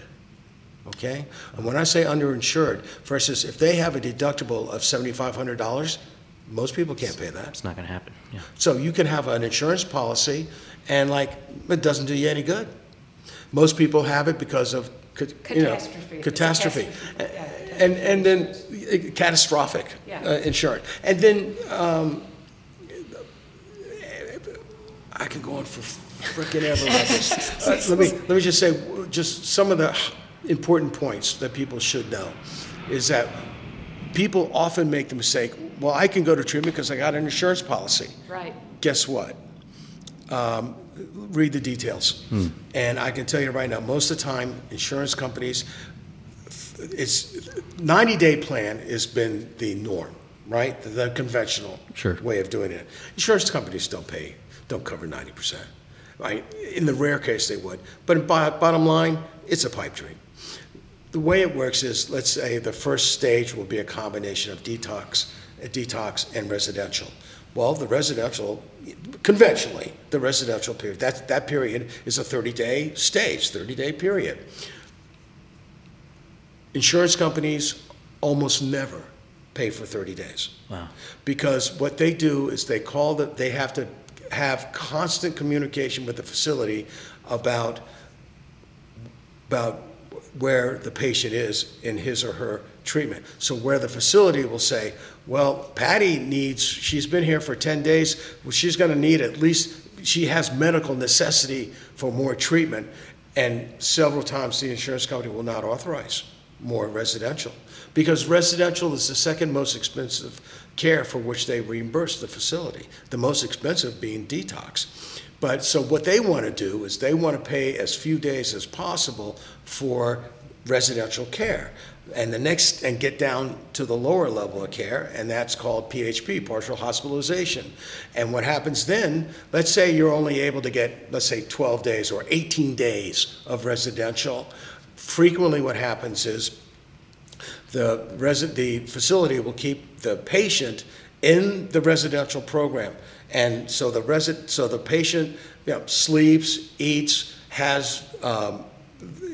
Okay? And when I say underinsured, for instance, if they have a deductible of $7,500, Most people can't pay that. It's not going to happen. Yeah. So you can have an insurance policy and like, it doesn't do you any good. Most people have it because of, ca- you know, Catastrophe. catastrophe. Catastrophe, yeah, And, and then uh, catastrophic Yeah. uh, insurance. And then, um, I can go on for freaking ever this. Uh, Let me, let me just say, just some of the important points that people should know is that people often make the mistake, well, I can go to treatment because I got an insurance policy Right. guess what? Um, read the details. And I can tell you right now, most of the time, insurance companies, it's 90 day plan has been the norm, right? The, the conventional Sure. way of doing it. Insurance companies don't pay, don't cover 90%, right? In the rare case, they would. But bottom line, it's a pipe dream. The way it works is, let's say the first stage will be a combination of detox, detox and residential. Well, the residential, conventionally, the residential period, that, that period is a 30-day stage, 30-day period. Insurance companies almost never pay for 30 days. Wow. Because what they do is they call that they have to have constant communication with the facility about about where the patient is in his or her treatment. So where the facility will say, well, Patti needs, she's been here for 10 days, well, she's going to need at least, she has medical necessity for more treatment. And several times the insurance company will not authorize more residential. Because residential is the second most expensive care for which they reimburse the facility, the most expensive being detox. But so what they want to do is they want to pay as few days as possible for residential care. And the next, and get down to the lower level of care, and that's called PHP, partial hospitalization. And what happens then, let's say you're only able to get, let's say 12 days or 18 days of residential. Frequently what happens is the resi- the facility will keep the patient in the residential program. And so the resi- so the patient, you know, sleeps, eats, has, um,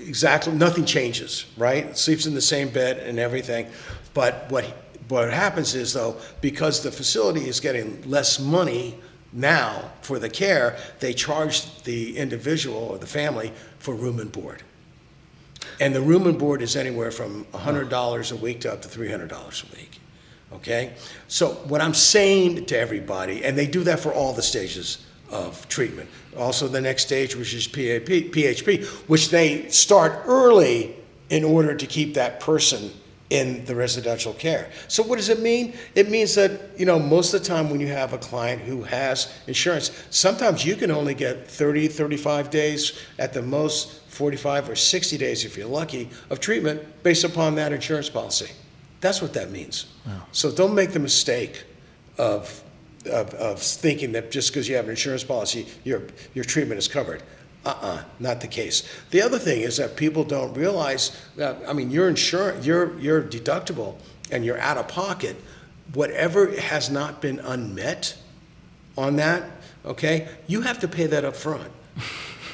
exactly, nothing changes, right? Sleeps in the same bed and everything. But what, what happens is though, because the facility is getting less money now for the care, they charge the individual or the family for room and board. And the room and board is anywhere from $100 a week to up to $300 a week. Okay? So what I'm saying to everybody, and they do that for all the stages of treatment. Also, the next stage, which is PAP, PHP, which they start early in order to keep that person in the residential care. So what does it mean? It means that, you know, most of the time when you have a client who has insurance, sometimes you can only get 30, 35 days, at the most 45 or 60 days if you're lucky, of treatment based upon that insurance policy. That's what that means. So don't make the mistake of, of, of thinking that just because you have an insurance policy, your, your treatment is covered. Uh-uh, not the case. The other thing is that people don't realize that, I mean, your insurance, your, your deductible and your out-of-pocket, whatever has not been unmet on that, okay, you have to pay that up front.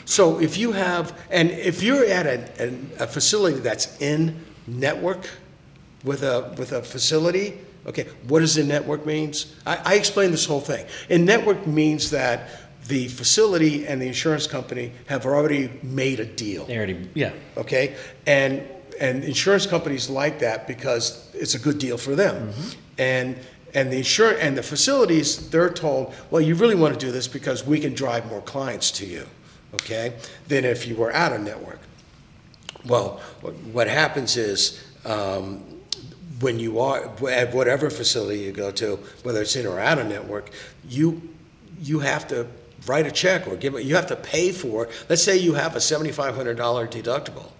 So if you have, and if you're at a, an- a facility that's in network with a, with a facility, okay, what does a network means? I, I explained this whole thing. In network means that the facility and the insurance company have already made a deal They already, yeah. okay? And, and insurance companies like that because it's a good deal for them. And, and the insur, and the facilities, they're told, well, you really want to do this because we can drive more clients to you, okay? Than if you were out of network. Well, what- what happens is, um, when you are, at whatever facility you go to, whether it's in or out of network, you, you have to write a check or give it, you have to pay for, let's say you have a seventy-five hundred dollar deductible,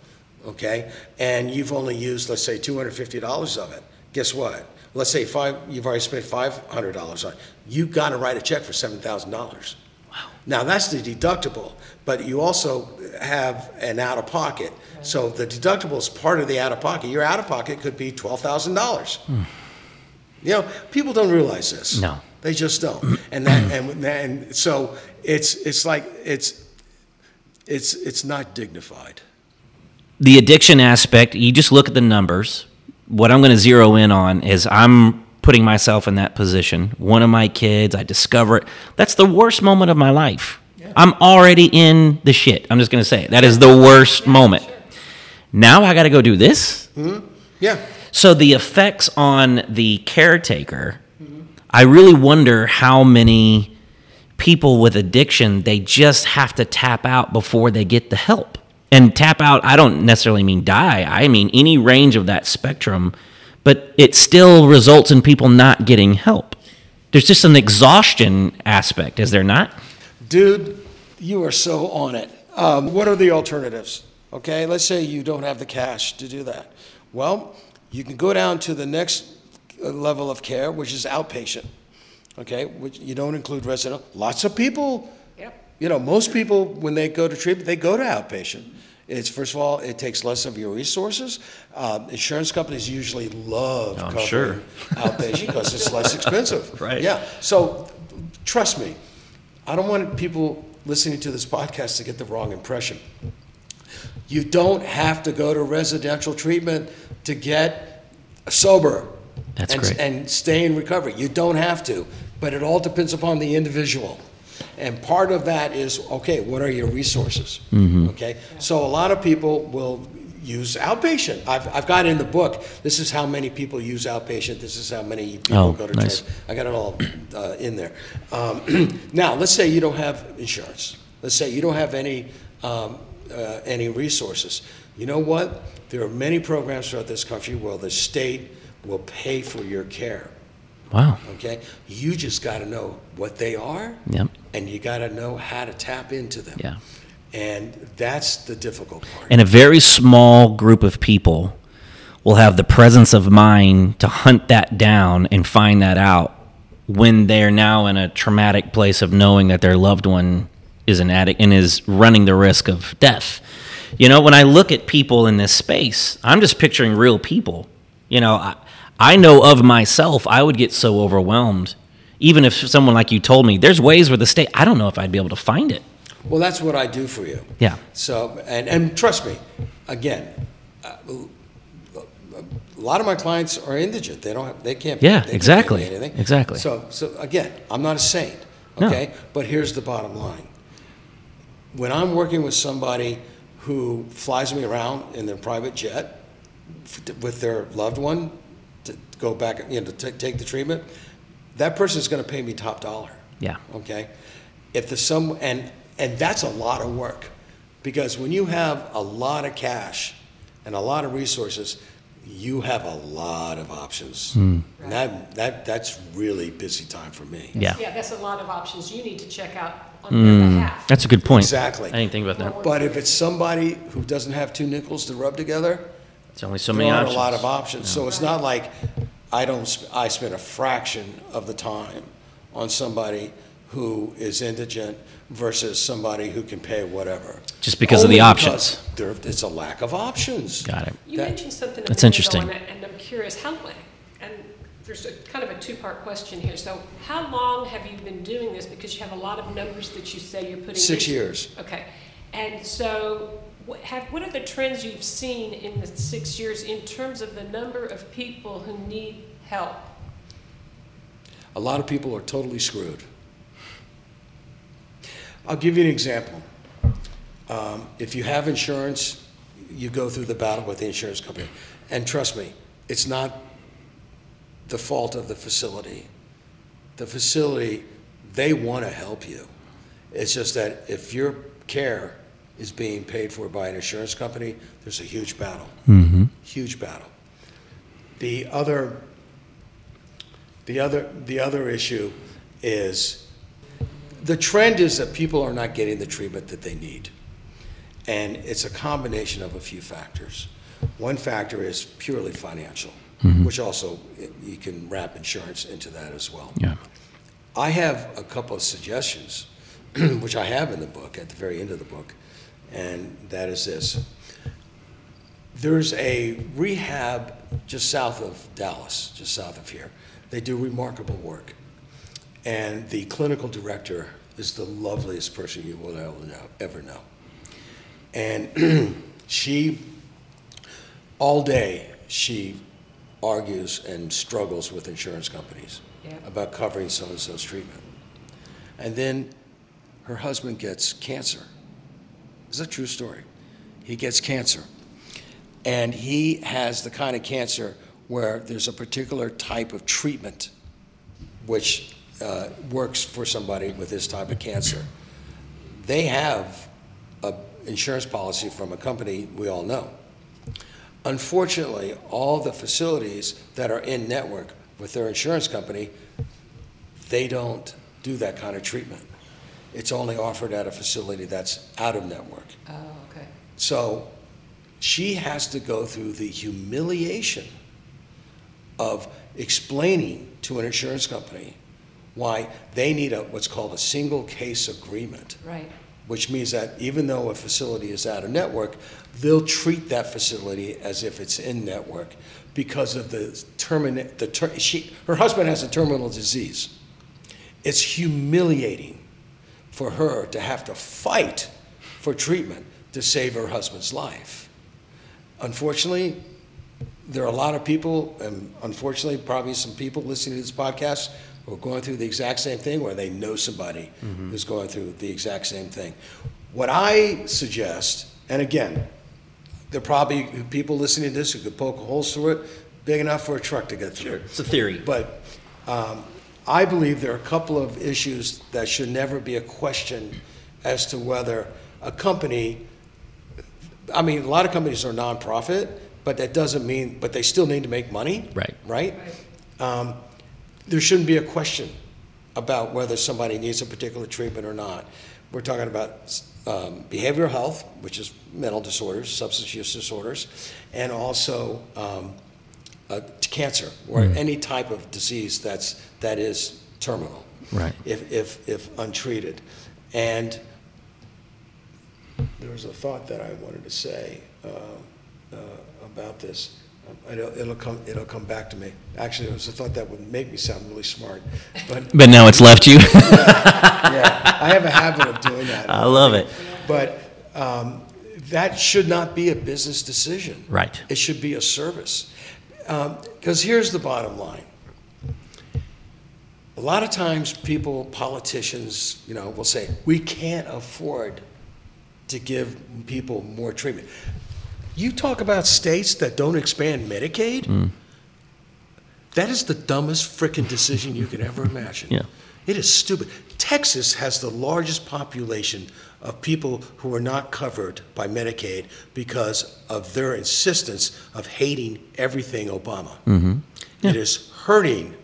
okay? And you've only used, let's say, two hundred fifty dollars of it. Guess what? Let's say five, you've already spent five hundred dollars on it. You gotta write a check for seven thousand dollars. Wow. Now, that's the deductible, but you also have an out-of-pocket. So the deductible is part of the out-of-pocket. Your out-of-pocket could be twelve thousand dollars. Hmm. You know, people don't realize this. No. They just don't. And that, and, and so it's, it's like, it's, it's, it's not dignified. the addiction aspect, you just look at the numbers. What I'm going to zero in on is I'm putting myself in that position. One of my kids, I discover it. That's the worst moment of my life. I'm already in the shit. I'm just going to say it. That is the worst moment. Now I got to go do this. Mm-hmm. Yeah. So the effects on the caretaker, I really wonder how many people with addiction they just have to tap out before they get the help. And tap out, I don't necessarily mean die. I mean any range of that spectrum, but it still results in people not getting help. There's just an exhaustion aspect, is there not? Dude, you are so on it. Um, what are the alternatives? Okay, let's say you don't have the cash to do that. Well, you can go down to the next uh, level of care, which is outpatient. Okay, which you don't include resident. Lots of people, Yep. you know, most people when they go to treatment, they go to outpatient. It's first of all, it takes less of your resources. Um, insurance companies usually love I'm covering sure. outpatient because it's less expensive. Right. Yeah. So, trust me, I don't want people listening to this podcast to get the wrong impression. You don't have to go to residential treatment to get sober. That's and, great. And stay in recovery. You don't have to, but it all depends upon the individual. And part of that is okay, what are your resources? Mm-hmm. Okay, so a lot of people will use outpatient. I've, I've got in the book, this is how many people use outpatient, this is how many people Oh, go to nice. church. I got it all uh, in there. Um, now, let's say you don't have insurance. Let's say you don't have any, um, uh, any resources. You know what? There are many programs throughout this country where the state will pay for your care. Wow. Okay? You just got to know what they are, Yep. And you got to know how to tap into them. Yeah. And that's the difficult part. And a very small group of people will have the presence of mind to hunt that down and find that out when they're now in a traumatic place of knowing that their loved one is an addict and is running the risk of death. You know, when I look at people in this space, I'm just picturing real people. You know, I, I know of myself, I would get so overwhelmed. Even if someone like you told me, there's ways where the state, I don't know if I'd be able to find it. Well, that's what I do for you. Yeah. So, and, and trust me, again, uh, a lot of my clients are indigent. They don't have, they can't. Yeah, they can't exactly, anything. exactly. So, so again, I'm not a saint, No. okay? But here's the bottom line. When I'm working with somebody who flies me around in their private jet with their loved one to go back, you know, to ta- take the treatment, that person is gonna pay me top dollar Yeah. okay? If the some, and, and that's a lot of work, because when you have a lot of cash and a lot of resources, you have a lot of options. Hmm. And that, that, that's really busy time for me. Yeah. Yeah, that's a lot of options you need to check out on hmm. their behalf. That's a good point. Exactly. I didn't think about that. But if it's somebody who doesn't have two nickels to rub together, It's only so there many aren't options. a lot of options. So it's not like I don't, I spend a fraction of the time on somebody who is indigent versus somebody who can pay whatever. Just because of the options. There, it's a lack of options. Got it. You That- mentioned something a That's interesting. and I- And I'm curious, how, long- and there's a kind of a two-part question here. So how long have you been doing this? Because you have a lot of numbers that you say you're putting. Six into- years. Okay. And so what have, what are the trends you've seen in the six years in terms of the number of people who need help? A lot of people are totally screwed. I'll give you an example. Um, if you have insurance, you go through the battle with the insurance company. And trust me, it's not the fault of the facility. The facility, they want to help you. It's just that if your care is being paid for by an insurance company, there's a huge battle. Mm-hmm. Huge battle. The other the other, the other issue is, the trend is that people are not getting the treatment that they need. And it's a combination of a few factors. One factor is purely financial, mm-hmm. which also, eh, you can wrap insurance into that as well. Yeah. I have a couple of suggestions, which I have in the book, at the very end of the book, and that is this. There's a rehab just south of Dallas, just south of here. They do remarkable work. And the clinical director is the loveliest person you will ever know. Ever know. And she, all day, she argues and struggles with insurance companies Yeah. about covering so-and-so's treatment. And then her husband gets cancer. It's a true story. He gets cancer. And he has the kind of cancer where there's a particular type of treatment which uh, works for somebody with this type of cancer. They have an insurance policy from a company we all know. Unfortunately, all the facilities that are in network with their insurance company, they don't do that kind of treatment. It's only offered at a facility that's out of network. Oh, okay. So she has to go through the humiliation of explaining to an insurance company why they need a, what's called a single case agreement, Right. which means that even though a facility is out of network, they'll treat that facility as if it's in network because of the termin, the ter, she, her husband has a terminal disease. It's humiliating for her to have to fight for treatment to save her husband's life. Unfortunately, there are a lot of people, and unfortunately, probably some people listening to this podcast who are going through the exact same thing, or they know somebody who's going through the exact same thing. What I suggest, and again, there are probably people listening to this who could poke holes through it, big enough for a truck to get through. It's a theory. But um, I believe there are a couple of issues that should never be a question as to whether a company, I mean, a lot of companies are nonprofit, but that doesn't mean, but they still need to make money. Right. Right? Um, There shouldn't be a question about whether somebody needs a particular treatment or not. We're talking about um, behavioral health, which is mental disorders, substance use disorders, and also um, uh, cancer or any type of disease that's that is terminal. Right. If if if untreated, and there was a thought that I wanted to say uh, uh, about this. I know it'll come it'll come back to me. Actually, it was a thought that would make me sound really smart, but But now it's left you. yeah, I have a habit of doing that. I love it. But um, that should not be a business decision. Right. It should be a service. Um, because here's the bottom line. A lot of times, people, politicians, you know, will say, we can't afford to give people more treatment. You talk about states that don't expand Medicaid? Mm. That is the dumbest frickin' decision you could ever imagine. Yeah. It is stupid. Texas has the largest population of people who are not covered by Medicaid because of their insistence of hating everything Obama. Mm-hmm. It is hurting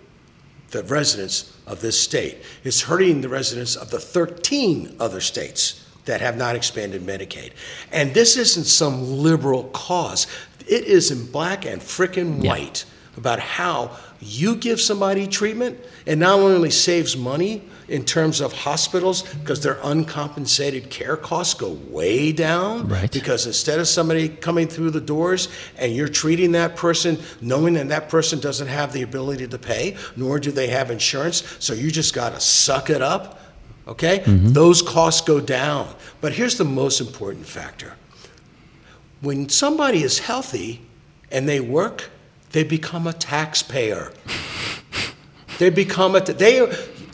the residents of this state. It's hurting the residents of the 13 other states that have not expanded Medicaid. And this isn't some liberal cause. It is in black and frickin' Yeah. white about how you give somebody treatment and not only saves money in terms of hospitals because their uncompensated care costs go way down. Right. because instead of somebody coming through the doors and you're treating that person knowing that that person doesn't have the ability to pay nor do they have insurance so you just got to suck it up okay? Mm-hmm. Those costs go down. But here's the most important factor. When somebody is healthy and they work, they become a taxpayer. they become a they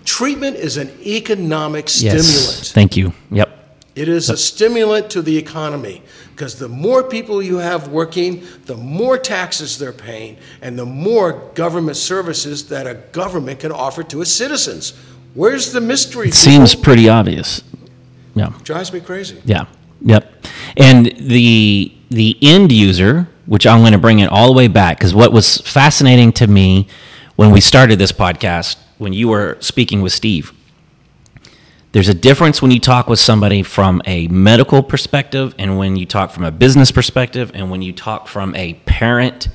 treatment is an economic Yes. stimulant. Thank you. Yep. It is a stimulant to the economy because the more people you have working, the more taxes they're paying, and the more government services that a government can offer to its citizens. Where's the mystery? It seems pretty obvious. Yeah. drives me crazy. Yeah. Yep. And the the end user, which I'm going to bring it all the way back because what was fascinating to me when we started this podcast, when you were speaking with Steve, there's a difference when you talk with somebody from a medical perspective and when you talk from a business perspective and when you talk from a parent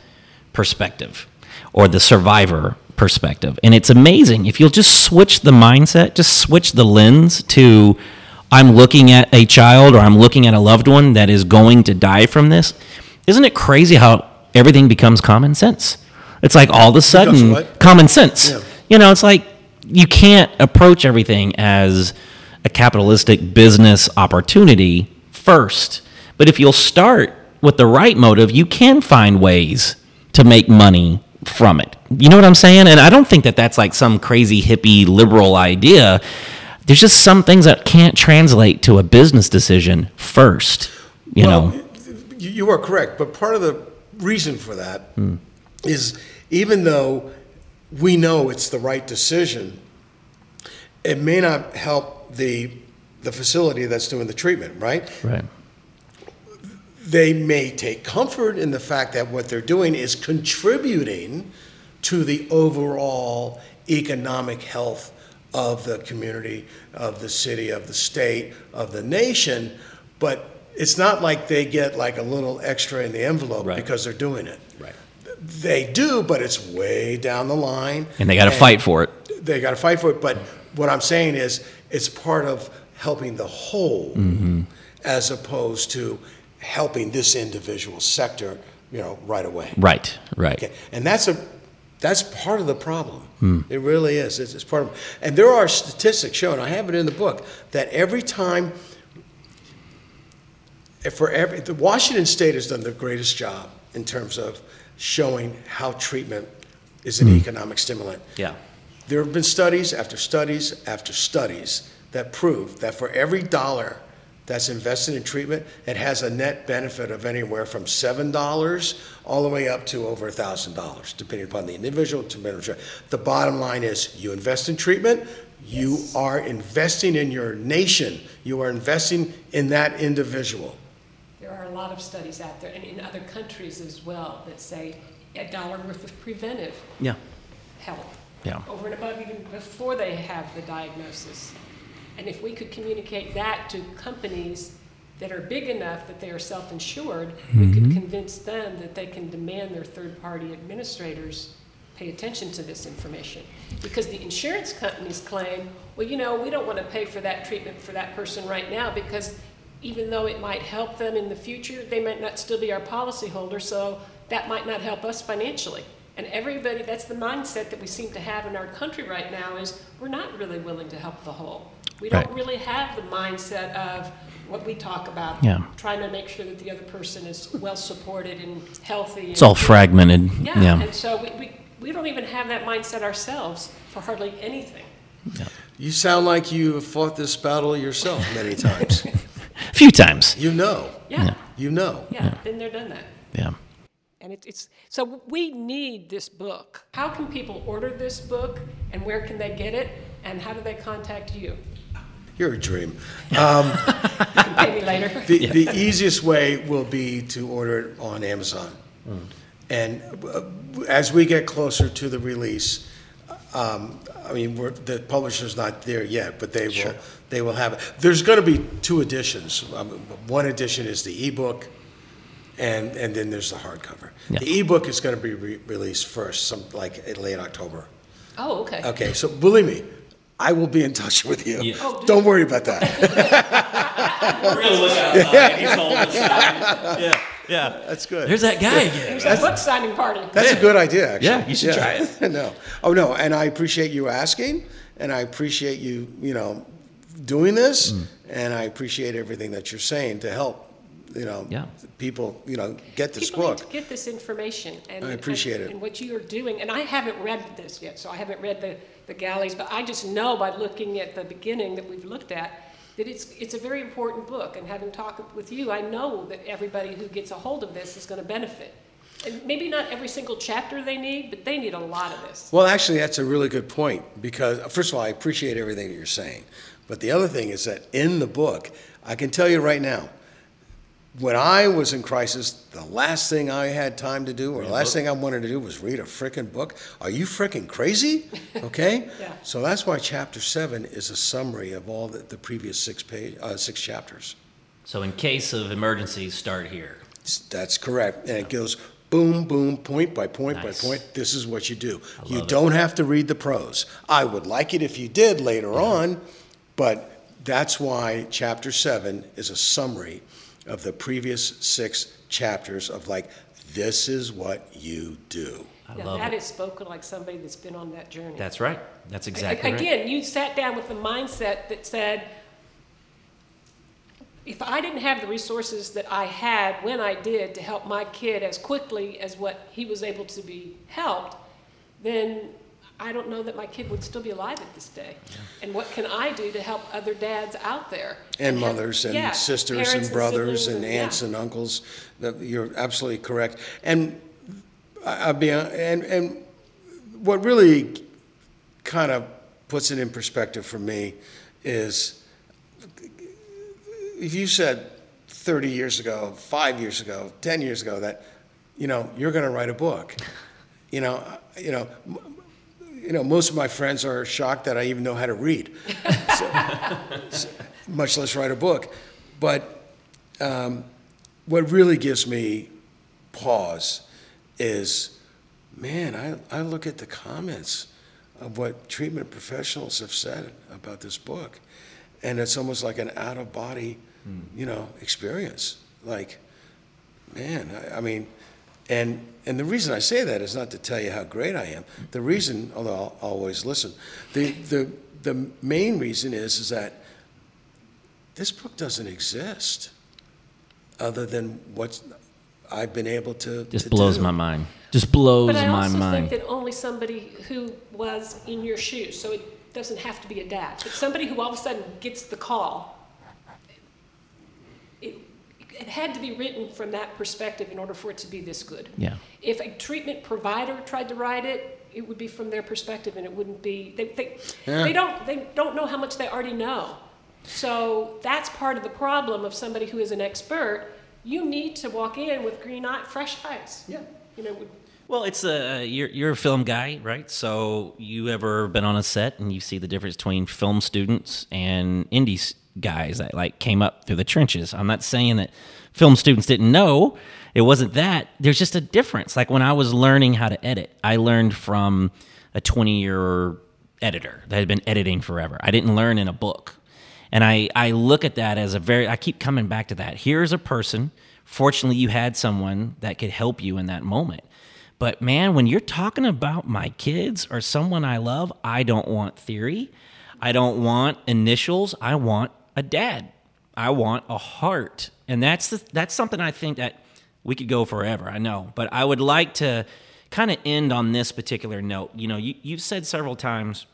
perspective or the survivor perspective. And it's amazing if you'll just switch the mindset, just switch the lens to I'm looking at a child or I'm looking at a loved one that is going to die from this. Isn't it crazy how everything becomes common sense? It's like all of a sudden common sense. Yeah. You know, it's like you can't approach everything as a capitalistic business opportunity first. But if you'll start with the right motive, you can find ways to make money from it. You know what I'm saying? And I don't think that that's like some crazy hippie liberal idea. There's just some things that can't translate to a business decision first. You Well, know, You you are correct, but part of the reason for that hmm. is even though we know it's the right decision, it may not help the, the facility that's doing the treatment, right? right? They may take comfort in the fact that what they're doing is contributing to the overall economic health of the community, of the city, of the state, of the nation, but it's not like they get like a little extra in the envelope Right. because they're doing it. They do, but it's way down the line. And they got to fight for it. They got to fight for it. But what I'm saying is, it's part of helping the whole, Mm-hmm. as opposed to helping this individual sector, you know, right away. Right, right. Okay, and that's a that's part of the problem. Hmm. It really is. It's, it's part of, and there are statistics showing. I have it in the book that every time, if for every, the Washington State has done the greatest job in terms of showing how treatment is an Hmm. economic stimulant. Yeah. There have been studies after studies after studies that prove that for every dollar that's invested in treatment, it has a net benefit of anywhere from seven dollars all the way up to over a thousand dollars, depending upon the individual. To the bottom line is, you invest in treatment, you are investing in your nation. You are investing in that individual. There are a lot of studies out there, and in other countries as well, that say a dollar worth of preventive Yeah. health. Yeah. Over and above even before they have the diagnosis. And if we could communicate that to companies that are big enough that they are self-insured, we could mm-hmm. convince them that they can demand their third-party administrators pay attention to this information. Because the insurance companies claim, well, you know, we don't want to pay for that treatment for that person right now because even though it might help them in the future, they might not still be our policyholder, so that might not help us financially. And everybody, that's the mindset that we seem to have in our country right now is we're not really willing to help the whole. We don't really have the mindset of what we talk about, Yeah. trying to make sure that the other person is well supported and healthy. It's all fragmented. Yeah, Yeah. and so we, we, we don't even have that mindset ourselves for hardly anything. You sound like you have fought this battle yourself many times. A few times. you know. Yeah, You know. yeah, been there, done that. Yeah. And it, it's so we need this book. How can people order this book, and where can they get it, and how do they contact you? You're a dream. You can pay me later. The, the easiest way will be to order it on Amazon. And uh, as we get closer to the release, um, I mean, we're, the publisher's not there yet, but they will, they will have it. There's going to be two editions. Um, One edition is the ebook, and, and then there's the hardcover. Yeah. The ebook is going to be re- released first, some, like in late October. Oh, okay. Okay, so believe me, I will be in touch with you. Yeah. Oh, do- Don't worry about that. We're gonna look outside. He's holding us Yeah, yeah. That's good. There's that guy again. There's a book signing party. That's a good idea, actually. Yeah, you should try it. no. Oh, no, and I appreciate you asking, and I appreciate you, you know, doing this, Mm. and I appreciate everything that you're saying to help, you know, Yeah. people, you know, get this People need book. to get this information. And, I appreciate and, it. And what you are doing, and I haven't read this yet, so I haven't read the, the galleys, but I just know by looking at the beginning that we've looked at, that it's, it's a very important book. And having talked with you, I know that everybody who gets a hold of this is going to benefit. And maybe not every single chapter they need, but they need a lot of this. Well, actually, that's a really good point, because, first of all, I appreciate everything that you're saying. But the other thing is that in the book, I can tell you right now, when I was in crisis, the last thing I had time to do, or the last thing I wanted to do, was read a frickin' book. Are you frickin' crazy? Okay. Yeah. So that's why chapter seven is a summary of all the, the previous six page, uh, six chapters. So in case of emergencies, start here. That's correct, and it goes boom, boom, point by point Nice. by point. This is what you do. You it. don't have to read the prose. I would like it if you did later on, but that's why chapter seven is a summary of the previous six chapters of like, this is what you do. I Yeah, love that it. is spoken like somebody that's been on that journey. That's right. That's exactly right. Again, you sat down with the mindset that said, if I didn't have the resources that I had when I did to help my kid as quickly as what he was able to be helped, then I don't know that my kid would still be alive at this day. And what can I do to help other dads out there? And mothers and yeah, sisters and brothers siblings and aunts yeah. and uncles. You're absolutely correct. And I'll be, and, and what really kind of puts it in perspective for me is if you said 30 years ago, five years ago, 10 years ago that, you know, you're going to write a book, you know, you know, you know, most of my friends are shocked that I even know how to read, so, so- much less write a book. But um, what really gives me pause is, man, I, I look at the comments of what treatment professionals have said about this book, and it's almost like an out of body, you know, experience. Like, man, I, I mean, and and the reason I say that is not to tell you how great I am. The reason, although I'll, I'll always listen, the the the main reason is is that this book doesn't exist, other than what I've been able to. Just to blows do. my mind. Just blows But I my also mind. think that only somebody who was in your shoes, so it doesn't have to be a dad, but somebody who all of a sudden gets the call, it, it had to be written from that perspective in order for it to be this good. Yeah. If a treatment provider tried to write it, it would be from their perspective and it wouldn't be, they, they, Yeah. they don't, they don't know how much they already know. So that's part of the problem of somebody who is an expert. You need to walk in with green eye, fresh eyes. Yeah. You know, with- Well, it's a you're you're a film guy, right? So you ever been on a set and you see the difference between film students and indie s- guys that like came up through the trenches. I'm not saying that film students didn't know. It wasn't that. There's just a difference. Like when I was learning how to edit, I learned from a 20 year editor that had been editing forever. I didn't learn in a book. And I, I look at that as a very, I keep coming back to that. Here's a person. Fortunately, you had someone that could help you in that moment. But man, when you're talking about my kids or someone I love, I don't want theory. I don't want initials. I want a dad. I want a heart. And that's the, that's something I think that we could go forever. I know, but I would like to kind of end on this particular note. You know, you, you've said several times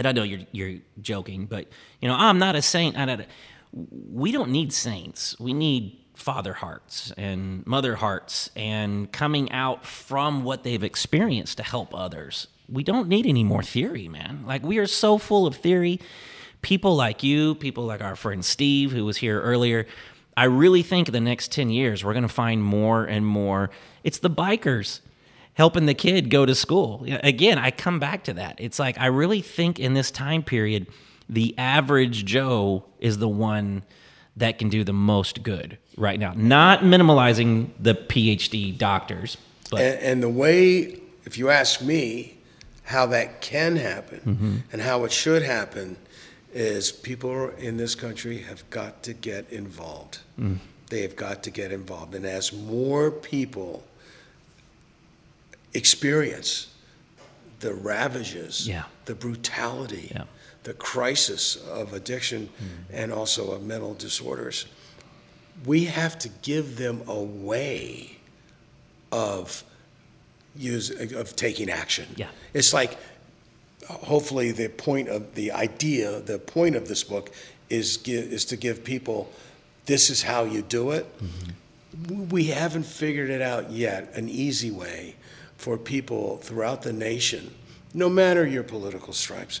and I know you're you're joking, but you know I'm not a saint. I don't, we don't need saints. We need father hearts and mother hearts and coming out from what they've experienced to help others. We don't need any more theory, man. Like we are so full of theory. People like you, people like our friend Steve, who was here earlier. I really think the next 10 years, we're going to find more and more. It's the bikers helping the kid go to school. Again, I come back to that. It's like I really think in this time period, the average Joe is the one that can do the most good right now. Not minimalizing the PhD doctors, but And, and the way, if you ask me, how that can happen Mm-hmm. and how it should happen is people in this country have got to get involved. Mm. They have got to get involved. And as more people experience the ravages, Yeah. the brutality, Yeah. the crisis of addiction and also of mental disorders, we have to give them a way of use of taking action. Yeah. It's like hopefully the point of the idea, the point of this book is give, is to give people this is how you do it. Mm-hmm. We haven't figured it out yet, an easy way for people throughout the nation, no matter your political stripes.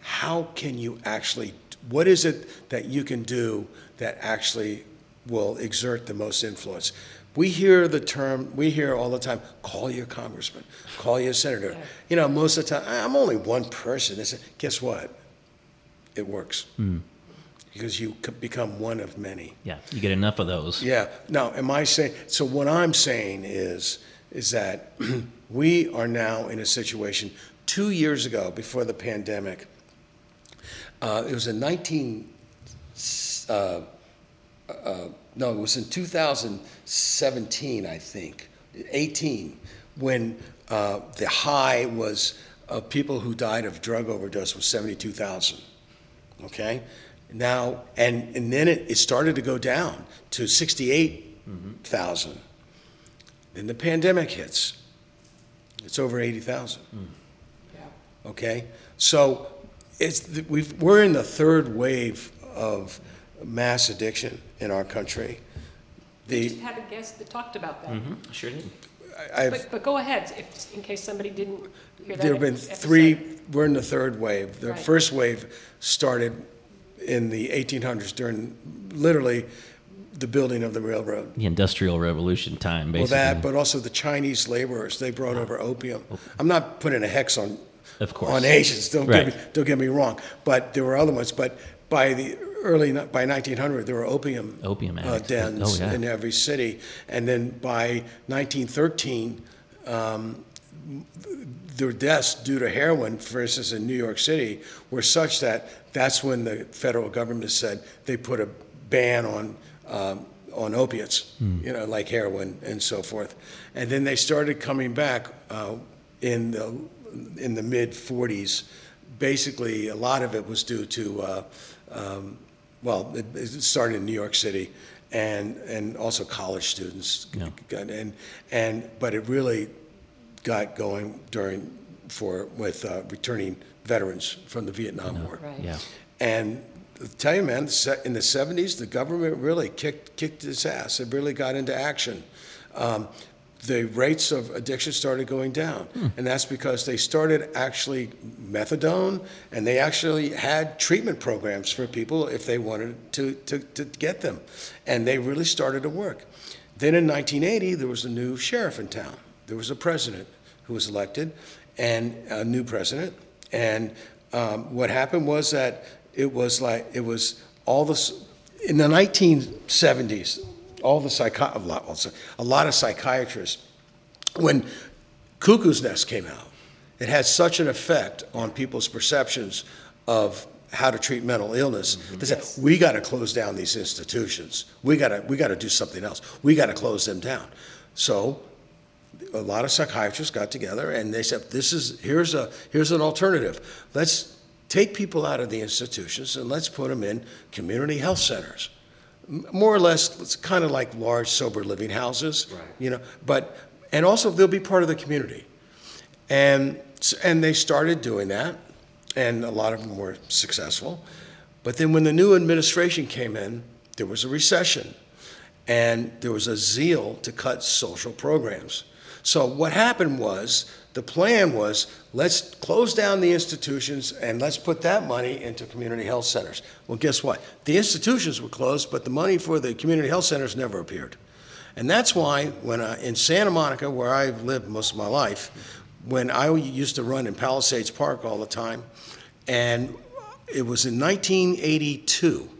How can you actually what is it that you can do that actually will exert the most influence? We hear the term, we hear all the time, call your congressman, call your senator. You know, most of the time, I'm only one person. They say, guess what? It works. Because you become one of many. yeah, you get enough of those. Yeah. Now, am I saying, so what I'm saying is, is that we are now in a situation, two years ago, before the pandemic, uh, it was in 19, uh, uh, no, it was in 2017, I think, 18, when uh, the high was of people who died of drug overdose was 72,000. Okay? Now, and, and then it, it started to go down to 68,000. Then the pandemic hits. It's over 80,000. Okay? So it's, the- we've, we're in the third wave of mass addiction in our country. The, We The, had a guest that talked about that. Mm-hmm. Sure did. I've, But, but go ahead, if, in case somebody didn't hear that. There have been episode. three, we're in the third wave. The Right. first wave started in the 1800s during literally the building of the railroad. The Industrial Revolution time, basically. Well, that, but also the Chinese laborers, they brought over opium. Oh. I'm not putting a hex on, Of course. on Asians, don't get me, don't get me wrong. But there were other ones, but by the early, by 1900, there were opium. Opium uh, dens Oh, yeah. in every city. And then by 1913, um, their deaths due to heroin, for instance, in New York City, were such that that's when the federal government said they put a ban on um, on opiates, you know, like heroin and so forth. And then they started coming back uh, in the in the mid 40s. Basically, a lot of it was due to uh, um, well, it, it started in New York City, and and also college students, Yeah. and and but it really got going during for with uh, returning veterans from the Vietnam War. Right. Yeah. And I tell you, man, in the 70s, the government really kicked kicked its ass. It really got into action. Um, the rates of addiction started going down, and that's because they started actually methadone, and they actually had treatment programs for people if they wanted to, to, to get them, and they really started to work. Then in 1980, there was a new sheriff in town. There was a president who was elected, and a new president. And um, what happened was that it was like it was all this in the 1970s. All the psychi- a lot, a lot of psychiatrists, when Cuckoo's Nest came out, it had such an effect on people's perceptions of how to treat mental illness. Mm-hmm. They said, "We got to close down these institutions. We got to we got to do something else. We got to close them down." So a lot of psychiatrists got together and they said, "This is here's a here's an alternative. Let's take people out of the institutions and let's put them in community health centers, more or less. It's kind of like large sober living houses, you know. But and also they'll be part of the community, and and they started doing that, and a lot of them were successful. But then when the new administration came in, there was a recession and there was a zeal to cut social programs. So what happened was the plan was let's close down the institutions and let's put that money into community health centers. Well, guess what? The institutions were closed, but the money for the community health centers never appeared. And that's why when I, in Santa Monica, where I've lived most of my life, when I used to run in Palisades Park all the time, and it was in 1982,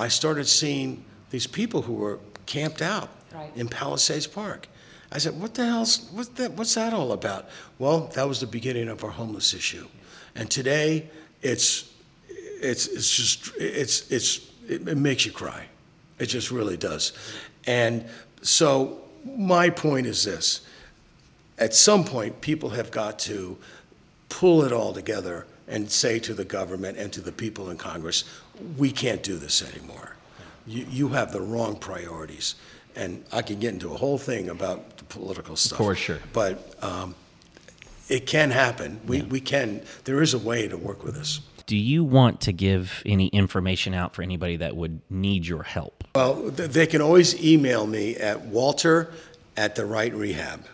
I started seeing these people who were camped out Right. in Palisades Park. I said, "What the hell's what's that? What's that all about?" Well, that was the beginning of our homeless issue, and today it's it's it's just it's it's it, it makes you cry. It just really does. And so my point is this: at some point, people have got to pull it all together and say to the government and to the people in Congress, we can't do this anymore. You, you have the wrong priorities. And I could get into a whole thing about the political stuff. For sure. But um, it can happen. We, we can, there is a way to work with this. Do you want to give any information out for anybody that would need your help? Well, they can always email me at walter at the right rehab.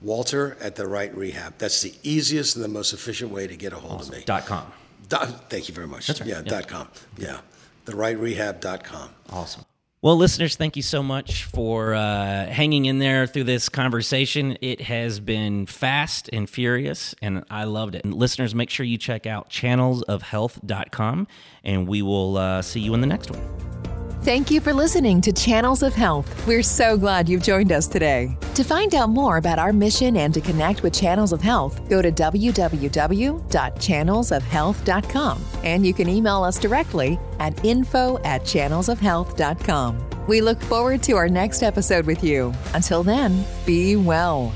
Walter at the right rehab. That's the easiest and the most efficient way to get a hold of me. Dot com. Dot, thank you very much. That's right, Yeah, yeah. dot com. Yeah, therightrehab.com. Awesome. Well, listeners, thank you so much for uh, hanging in there through this conversation. It has been fast and furious, and I loved it. And listeners, make sure you check out channelsofhealth.com, and we will uh, see you in the next one. Thank you for listening to Channels of Health. We're so glad you've joined us today. To find out more about our mission and to connect with Channels of Health, go to www.channelsofhealth.com and you can email us directly at info at channelsofhealth.com. We look forward to our next episode with you. Until then, be well.